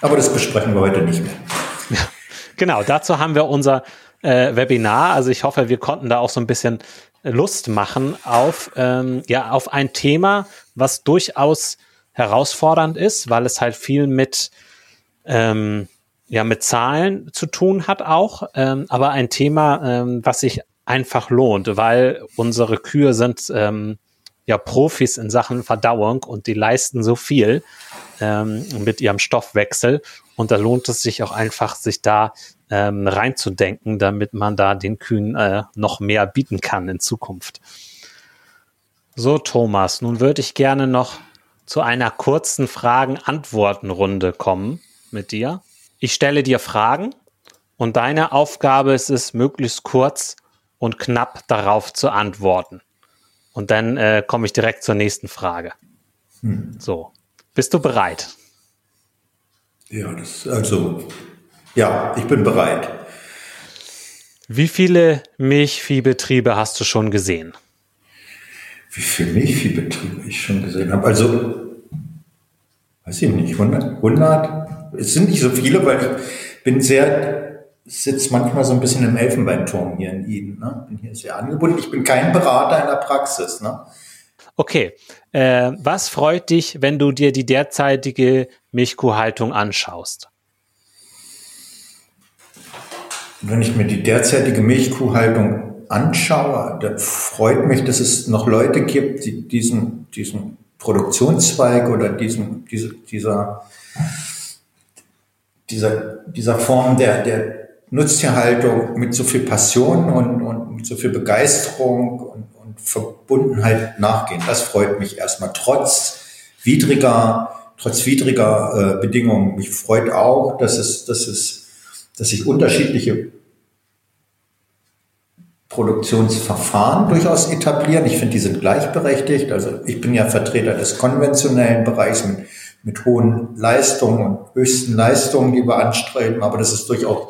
Aber das besprechen wir heute nicht mehr. Ja, genau, dazu haben wir unser äh, Webinar. Also ich hoffe, wir konnten da auch so ein bisschen Lust machen auf, ähm, ja, auf ein Thema, was durchaus herausfordernd ist, weil es halt viel mit, ähm, ja, mit Zahlen zu tun hat auch, ähm, aber ein Thema, ähm, was sich einfach lohnt, weil unsere Kühe sind ähm, ja Profis in Sachen Verdauung und die leisten so viel ähm, mit ihrem Stoffwechsel und da lohnt es sich auch einfach, sich da ähm, reinzudenken, damit man da den Kühen äh, noch mehr bieten kann in Zukunft. So, Thomas, nun würde ich gerne noch zu einer kurzen Fragen-Antworten-Runde kommen mit dir. Ich stelle dir Fragen und deine Aufgabe ist es, möglichst kurz und knapp darauf zu antworten. Und dann äh, komme ich direkt zur nächsten Frage. Hm. So, bist du bereit? Ja, das, also, ja, ich bin bereit. Wie viele Milchviehbetriebe hast du schon gesehen? Wie viele Milchviehbetriebe ich schon gesehen habe? Also, weiß ich nicht, 100? 100? Es sind nicht so viele, weil ich bin sehr sitze manchmal so ein bisschen im Elfenbeinturm hier in Eden. Ne? Bin hier sehr angebunden. Ich bin kein Berater in der Praxis. Ne? Okay. Äh, was freut dich, wenn du dir die derzeitige Milchkuhhaltung anschaust? Wenn ich mir die derzeitige Milchkuhhaltung anschaue, dann freut mich, dass es noch Leute gibt, die diesen, diesen Produktionszweig oder diesen, diese, dieser, dieser, dieser Form der, der Nutztierhaltung mit so viel Passion und, und mit so viel Begeisterung und, und Verbundenheit nachgehen. Das freut mich erstmal, trotz widriger, trotz widriger äh, Bedingungen. Mich freut auch, dass es, dass es, dass sich unterschiedliche Produktionsverfahren durchaus etablieren. Ich finde, die sind gleichberechtigt. Also ich bin ja Vertreter des konventionellen Bereichs mit, mit hohen Leistungen und höchsten Leistungen, die wir anstreben, aber dass es durchaus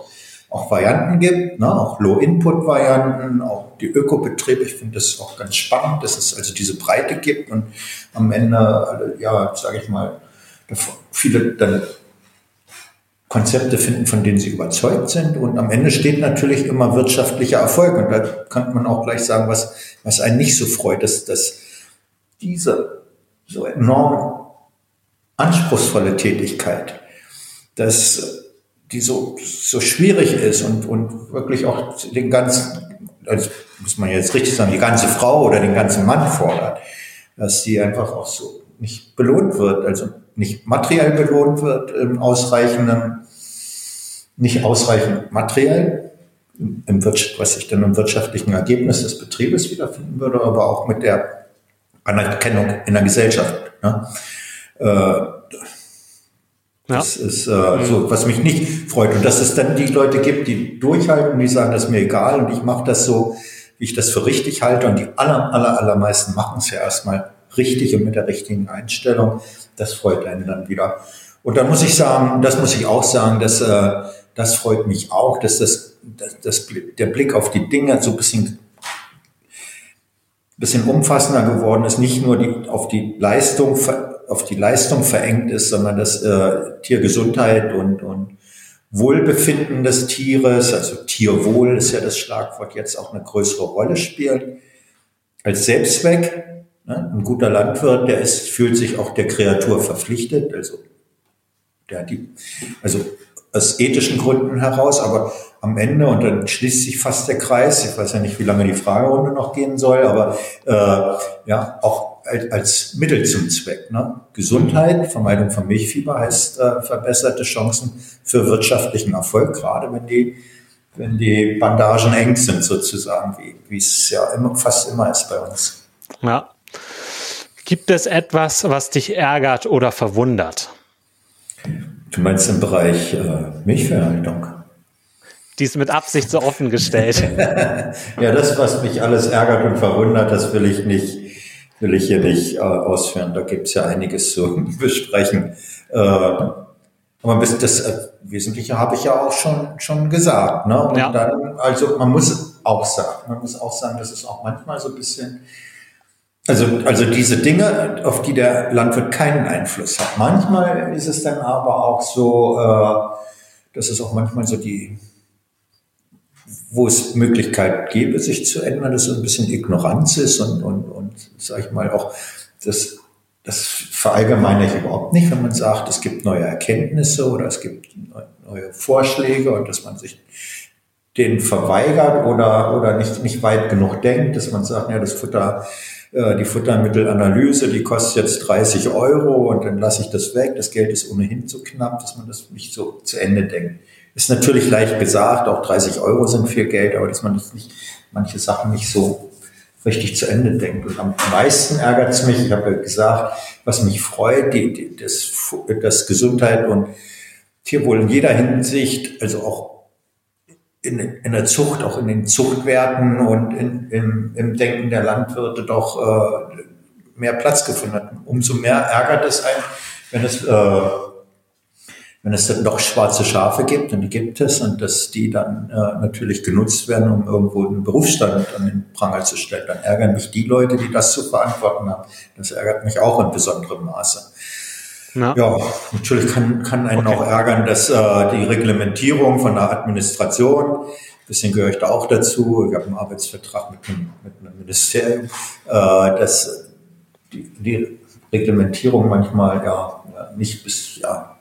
auch Varianten gibt, ne? auch Low-Input-Varianten, auch die Ökobetriebe. Ich finde das auch ganz spannend, dass es also diese Breite gibt und am Ende, ja, sage ich mal, viele dann Konzepte finden, von denen sie überzeugt sind. Und am Ende steht natürlich immer wirtschaftlicher Erfolg. Und da kann man auch gleich sagen, was, was einen nicht so freut, dass, dass diese so enorm anspruchsvolle Tätigkeit, dass die so, so schwierig ist und, und wirklich auch den ganzen, also muss man jetzt richtig sagen, die ganze Frau oder den ganzen Mann fordert, dass die einfach auch so nicht belohnt wird, also nicht materiell belohnt wird im ausreichenden nicht ausreichend materiell, im was sich dann im wirtschaftlichen Ergebnis des Betriebes wiederfinden würde, aber auch mit der Anerkennung in der Gesellschaft. Ne? Äh, das ja. ist äh, so, was mich nicht freut. Und dass es dann die Leute gibt, die durchhalten, die sagen, das ist mir egal und ich mache das so, wie ich das für richtig halte. Und die aller, aller, allermeisten machen es ja erstmal richtig und mit der richtigen Einstellung. Das freut einen dann wieder. Und dann muss ich sagen, das muss ich auch sagen, dass äh, das freut mich auch, dass das, das, das, der Blick auf die Dinge so ein bisschen, bisschen umfassender geworden ist, nicht nur die, auf die Leistung, auf die Leistung verengt ist, sondern dass äh, Tiergesundheit und, und Wohlbefinden des Tieres, also Tierwohl ist ja das Schlagwort, jetzt auch eine größere Rolle spielt. Als Selbstzweck, ne? ein guter Landwirt, der ist, fühlt sich auch der Kreatur verpflichtet, also der die, also aus ethischen Gründen heraus, aber am Ende, und dann schließt sich fast der Kreis, ich weiß ja nicht, wie lange die Fragerunde noch gehen soll, aber äh, ja, auch als, als Mittel zum Zweck. Ne? Gesundheit, Vermeidung von Milchfieber heißt äh, verbesserte Chancen für wirtschaftlichen Erfolg, gerade wenn die, wenn die Bandagen eng sind sozusagen, wie, es ja immer, fast immer ist bei uns. Ja. Gibt es etwas, was dich ärgert oder verwundert? Du meinst im Bereich äh, Milchverhaltung? Die ist mit Absicht so offen gestellt. ja, das, was mich alles ärgert und verwundert, das will ich nicht, will ich hier nicht äh, ausführen. Da gibt es ja einiges zu besprechen. Äh, aber bis das Wesentliche habe ich ja auch schon, schon gesagt. Ne? Und ja. dann, also man muss auch sagen, man muss auch sagen, dass es auch manchmal so ein bisschen also, also diese Dinge, auf die der Landwirt keinen Einfluss hat. Manchmal ist es dann aber auch so, äh, dass es auch manchmal so die, wo es Möglichkeit gäbe, sich zu ändern, dass so ein bisschen Ignoranz ist und, und, und sag ich mal, auch das, das verallgemeine ich überhaupt nicht, wenn man sagt, es gibt neue Erkenntnisse oder es gibt neue Vorschläge und dass man sich den verweigert oder, oder nicht, nicht weit genug denkt, dass man sagt, ja, das Futter äh, die Futtermittelanalyse, die kostet jetzt 30 Euro und dann lasse ich das weg. Das Geld ist ohnehin zu knapp, dass man das nicht so zu Ende denkt. Ist natürlich leicht gesagt, auch 30 Euro sind viel Geld, aber dass man das nicht, manche Sachen nicht so richtig zu Ende denkt. Und am meisten ärgert es mich, ich habe ja gesagt, was mich freut, die, die, das, das Gesundheit und Tierwohl in jeder Hinsicht, also auch in, in der Zucht, auch in den Zuchtwerten und in, im, im Denken der Landwirte doch äh, mehr Platz gefunden hat. Umso mehr ärgert es einen, wenn es, äh, wenn es dann doch schwarze Schafe gibt, und die gibt es, und dass die dann äh, natürlich genutzt werden, um irgendwo einen Berufsstand an den Pranger zu stellen. Dann ärgern mich die Leute, die das zu verantworten haben. Das ärgert mich auch in besonderem Maße. Ja, ja natürlich kann, kann einen okay. auch ärgern, dass äh, die Reglementierung von der Administration, ein bisschen gehöre ich da auch dazu, ich habe einen Arbeitsvertrag mit einem, mit einem Ministerium, äh, dass die, die Reglementierung manchmal ja nicht bis, ja,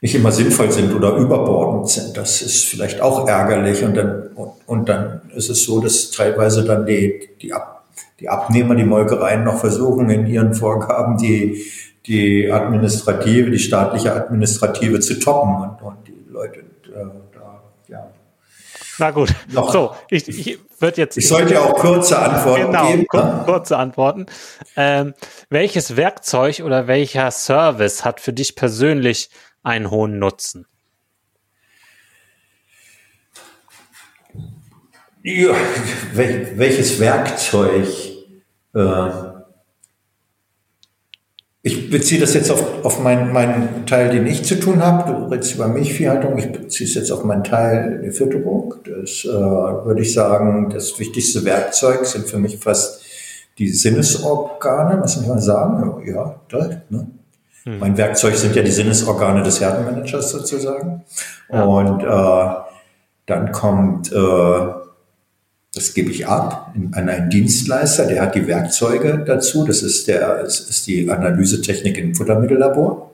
nicht immer sinnvoll sind oder überbordend sind. Das ist vielleicht auch ärgerlich. Und dann, und, und dann ist es so, dass teilweise dann die, die, Ab, die Abnehmer, die Molkereien noch versuchen, in ihren Vorgaben die, die administrative, die staatliche Administrative zu toppen und, und die Leute äh, da, ja. Na gut. Noch, so, ich, ich würde jetzt. Ich sollte ja auch kurze Antworten genau, geben. Genau, kurze Antworten. Ähm, welches Werkzeug oder welcher Service hat für dich persönlich einen hohen Nutzen? Ja, welches Werkzeug? Äh, ich beziehe das jetzt auf, auf meinen, meinen Teil, den ich zu tun habe. Du redest über Milchviehhaltung. Ich beziehe es jetzt auf meinen Teil der Fütterung. Das äh, würde ich sagen, das wichtigste Werkzeug sind für mich fast die Sinnesorgane. Ich mal sagen? Ja, das, ne? Hm. Mein Werkzeug sind ja die Sinnesorgane des Herdenmanagers sozusagen. Ja. Und äh, dann kommt äh, das gebe ich ab an einen Dienstleister, der hat die Werkzeuge dazu. Das ist, der, das ist die Analysetechnik im Futtermittellabor.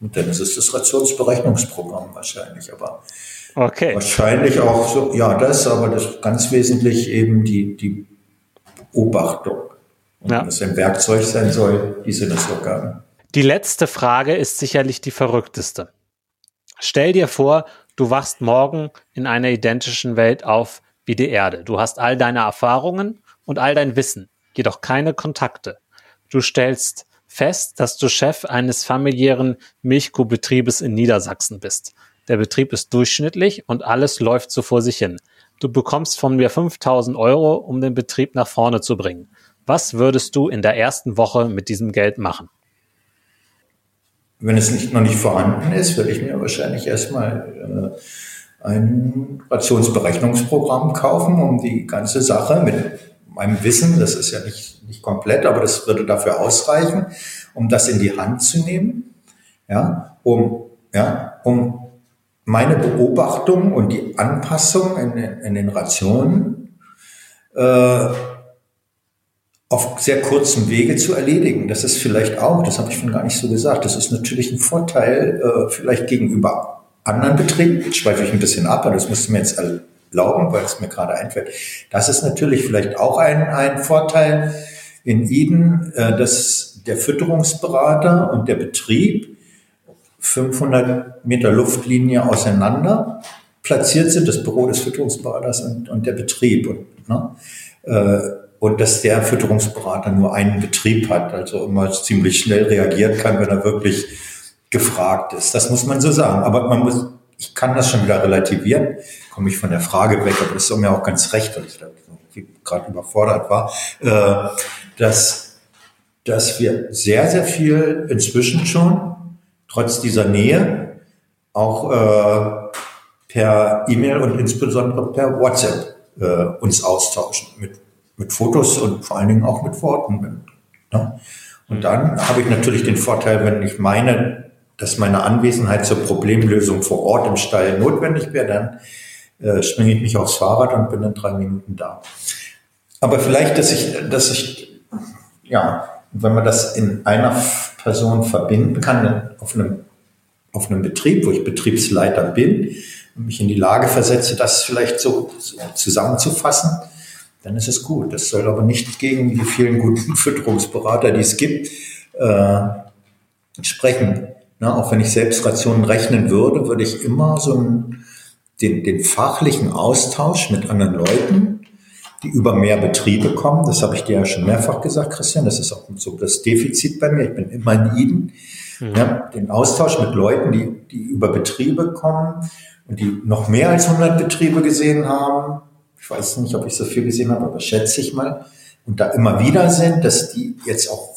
Und dann ist es das Rationsberechnungsprogramm wahrscheinlich. Aber okay. wahrscheinlich auch so, ja, das, aber das ganz wesentlich eben die, die Beobachtung. Und ja. wenn es ein Werkzeug sein soll, die Sinnesorgane. Die letzte Frage ist sicherlich die verrückteste. Stell dir vor, du wachst morgen in einer identischen Welt auf wie die Erde. Du hast all deine Erfahrungen und all dein Wissen, jedoch keine Kontakte. Du stellst fest, dass du Chef eines familiären Milchkuhbetriebes in Niedersachsen bist. Der Betrieb ist durchschnittlich und alles läuft so vor sich hin. Du bekommst von mir 5000 Euro, um den Betrieb nach vorne zu bringen. Was würdest du in der ersten Woche mit diesem Geld machen? Wenn es nicht, noch nicht vorhanden ist, würde ich mir wahrscheinlich erstmal äh, ein Rationsberechnungsprogramm kaufen, um die ganze Sache mit meinem Wissen, das ist ja nicht, nicht komplett, aber das würde dafür ausreichen, um das in die Hand zu nehmen, ja, um, ja, um meine Beobachtung und die Anpassung in, in den Rationen äh, auf sehr kurzem Wege zu erledigen. Das ist vielleicht auch, das habe ich schon gar nicht so gesagt, das ist natürlich ein Vorteil äh, vielleicht gegenüber anderen Betrieben, jetzt schweife ich ein bisschen ab, aber das musst du mir jetzt erlauben, weil es mir gerade einfällt. Das ist natürlich vielleicht auch ein, ein Vorteil in Eden, äh, dass der Fütterungsberater und der Betrieb 500 Meter Luftlinie auseinander platziert sind, das Büro des Fütterungsberaters und, und der Betrieb. Und, ne, äh, und dass der Fütterungsberater nur einen Betrieb hat, also immer ziemlich schnell reagieren kann, wenn er wirklich gefragt ist. Das muss man so sagen. Aber man muss, ich kann das schon wieder relativieren, komme ich von der Frage weg, aber das ist mir auch ganz recht, dass ich gerade überfordert war, äh, dass, dass wir sehr, sehr viel inzwischen schon, trotz dieser Nähe, auch äh, per E-Mail und insbesondere per WhatsApp äh, uns austauschen mit, mit Fotos und vor allen Dingen auch mit Worten. Ne? Und dann habe ich natürlich den Vorteil, wenn ich meine dass meine Anwesenheit zur Problemlösung vor Ort im Stall notwendig wäre, dann äh, schwinge ich mich aufs Fahrrad und bin in drei Minuten da. Aber vielleicht, dass ich, dass ich, ja, wenn man das in einer Person verbinden kann, auf einem, auf einem Betrieb, wo ich Betriebsleiter bin, und mich in die Lage versetze, das vielleicht so, so zusammenzufassen, dann ist es gut. Das soll aber nicht gegen die vielen guten Fütterungsberater, die es gibt, äh, sprechen. Na, auch wenn ich selbst Rationen rechnen würde, würde ich immer so einen, den, den fachlichen Austausch mit anderen Leuten, die über mehr Betriebe kommen, das habe ich dir ja schon mehrfach gesagt, Christian, das ist auch so das Defizit bei mir, ich bin immer in Iden, mhm. ja, den Austausch mit Leuten, die, die über Betriebe kommen und die noch mehr als 100 Betriebe gesehen haben, ich weiß nicht, ob ich so viel gesehen habe, aber schätze ich mal, und da immer wieder sind, dass die jetzt auch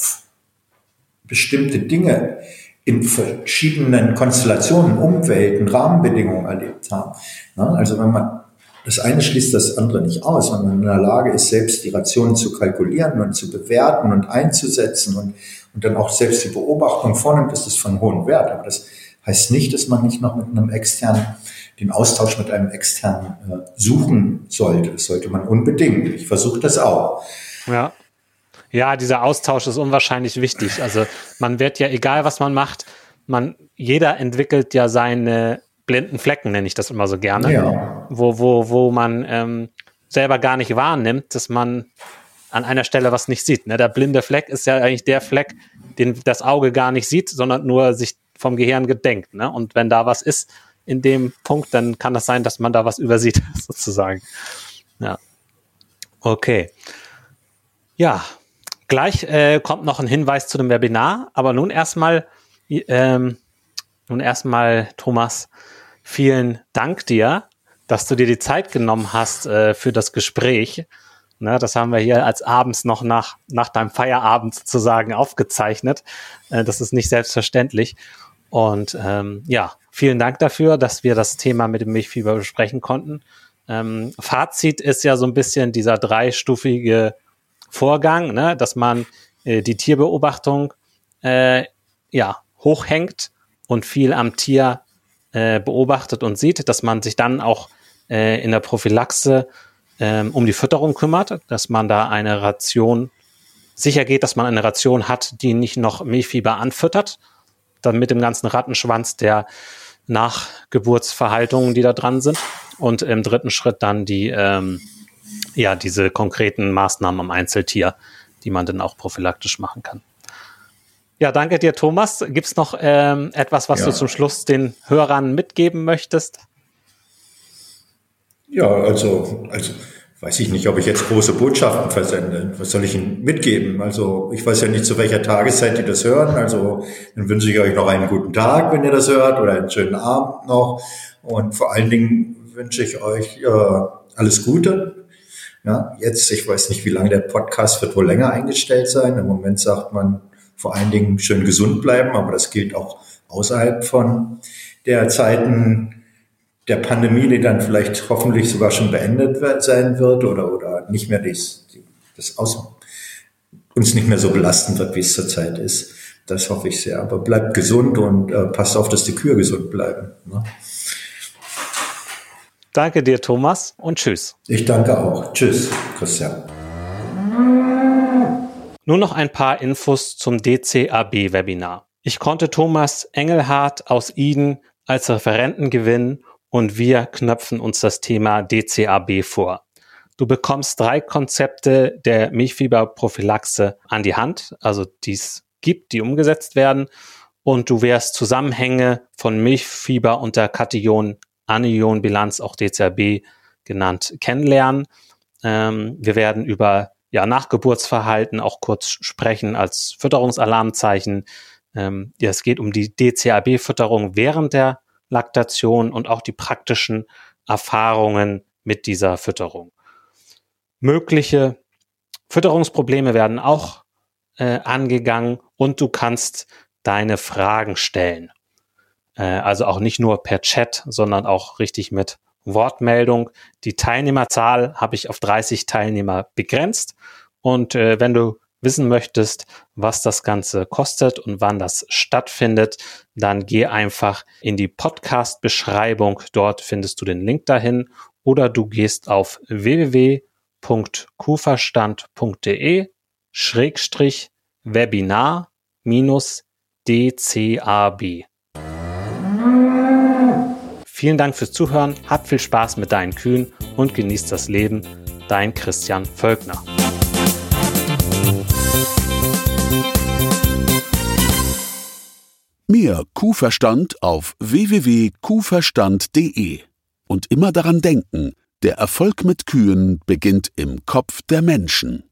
bestimmte Dinge in verschiedenen Konstellationen, Umwelten, Rahmenbedingungen erlebt haben. Also wenn man das eine schließt das andere nicht aus. Wenn man in der Lage ist, selbst die Rationen zu kalkulieren und zu bewerten und einzusetzen und, und dann auch selbst die Beobachtung vornimmt, ist das von hohem Wert. Aber das heißt nicht, dass man nicht noch mit einem externen, den Austausch mit einem externen äh, suchen sollte. Das sollte man unbedingt. Ich versuche das auch. Ja. Ja, dieser Austausch ist unwahrscheinlich wichtig. Also man wird ja, egal was man macht, man, jeder entwickelt ja seine blinden Flecken, nenne ich das immer so gerne, ja. wo, wo, wo man ähm, selber gar nicht wahrnimmt, dass man an einer Stelle was nicht sieht. Ne? Der blinde Fleck ist ja eigentlich der Fleck, den das Auge gar nicht sieht, sondern nur sich vom Gehirn gedenkt. Ne? Und wenn da was ist in dem Punkt, dann kann das sein, dass man da was übersieht, sozusagen. Ja. Okay. Ja, gleich äh, kommt noch ein Hinweis zu dem Webinar, aber nun erstmal, ähm, nun erstmal, Thomas, vielen Dank dir, dass du dir die Zeit genommen hast äh, für das Gespräch. Ne, das haben wir hier als abends noch nach, nach deinem Feierabend sozusagen aufgezeichnet. Äh, das ist nicht selbstverständlich. Und ähm, ja, vielen Dank dafür, dass wir das Thema mit dem Milchfieber besprechen konnten. Ähm, Fazit ist ja so ein bisschen dieser dreistufige Vorgang, ne, dass man äh, die Tierbeobachtung äh, ja hochhängt und viel am Tier äh, beobachtet und sieht, dass man sich dann auch äh, in der Prophylaxe ähm, um die Fütterung kümmert, dass man da eine Ration sicher geht, dass man eine Ration hat, die nicht noch Milchfieber anfüttert, dann mit dem ganzen Rattenschwanz der Nachgeburtsverhaltungen, die da dran sind. Und im dritten Schritt dann die, ähm, ja, diese konkreten Maßnahmen am Einzeltier, die man dann auch prophylaktisch machen kann. Ja, danke dir, Thomas. Gibt es noch ähm, etwas, was ja. du zum Schluss den Hörern mitgeben möchtest? Ja, also, also weiß ich nicht, ob ich jetzt große Botschaften versende. Was soll ich Ihnen mitgeben? Also ich weiß ja nicht, zu welcher Tageszeit die das hören. Also dann wünsche ich euch noch einen guten Tag, wenn ihr das hört, oder einen schönen Abend noch. Und vor allen Dingen wünsche ich euch äh, alles Gute. Ja, jetzt, ich weiß nicht, wie lange der Podcast wird wohl länger eingestellt sein. Im Moment sagt man vor allen Dingen schön gesund bleiben, aber das gilt auch außerhalb von der Zeiten der Pandemie, die dann vielleicht hoffentlich sogar schon beendet sein wird oder, oder nicht mehr das, das aus, uns nicht mehr so belasten wird, wie es zurzeit ist. Das hoffe ich sehr. Aber bleibt gesund und äh, passt auf, dass die Kühe gesund bleiben. Ne? Danke dir, Thomas, und tschüss. Ich danke auch. Tschüss, Christian. Nur noch ein paar Infos zum DCAB-Webinar. Ich konnte Thomas Engelhardt aus Iden als Referenten gewinnen und wir knöpfen uns das Thema DCAB vor. Du bekommst drei Konzepte der Milchfieberprophylaxe an die Hand, also die es gibt, die umgesetzt werden. Und du wirst Zusammenhänge von Milchfieber und der Kation-Anion-Bilanz, auch DCAB genannt, kennenlernen. Ähm, wir werden über ja, Nachgeburtsverhalten auch kurz sprechen als Fütterungsalarmzeichen. Ähm, ja, es geht um die DCAB-Fütterung während der Laktation und auch die praktischen Erfahrungen mit dieser Fütterung. Mögliche Fütterungsprobleme werden auch äh, angegangen und du kannst deine Fragen stellen. Äh, also auch nicht nur per Chat, sondern auch richtig mit Wortmeldung. Die Teilnehmerzahl habe ich auf 30 Teilnehmer begrenzt. Und äh, wenn du wissen möchtest, was das Ganze kostet und wann das stattfindet, dann geh einfach in die Podcast-Beschreibung. Dort findest du den Link dahin oder du gehst auf www.kuverstand.de Schrägstrich Webinar minus DCAB. Vielen Dank fürs Zuhören, hab viel Spaß mit deinen Kühen und genießt das Leben. Dein Christian Völkner. Mehr Kuhverstand auf www.kuhverstand.de. Und immer daran denken, der Erfolg mit Kühen beginnt im Kopf der Menschen.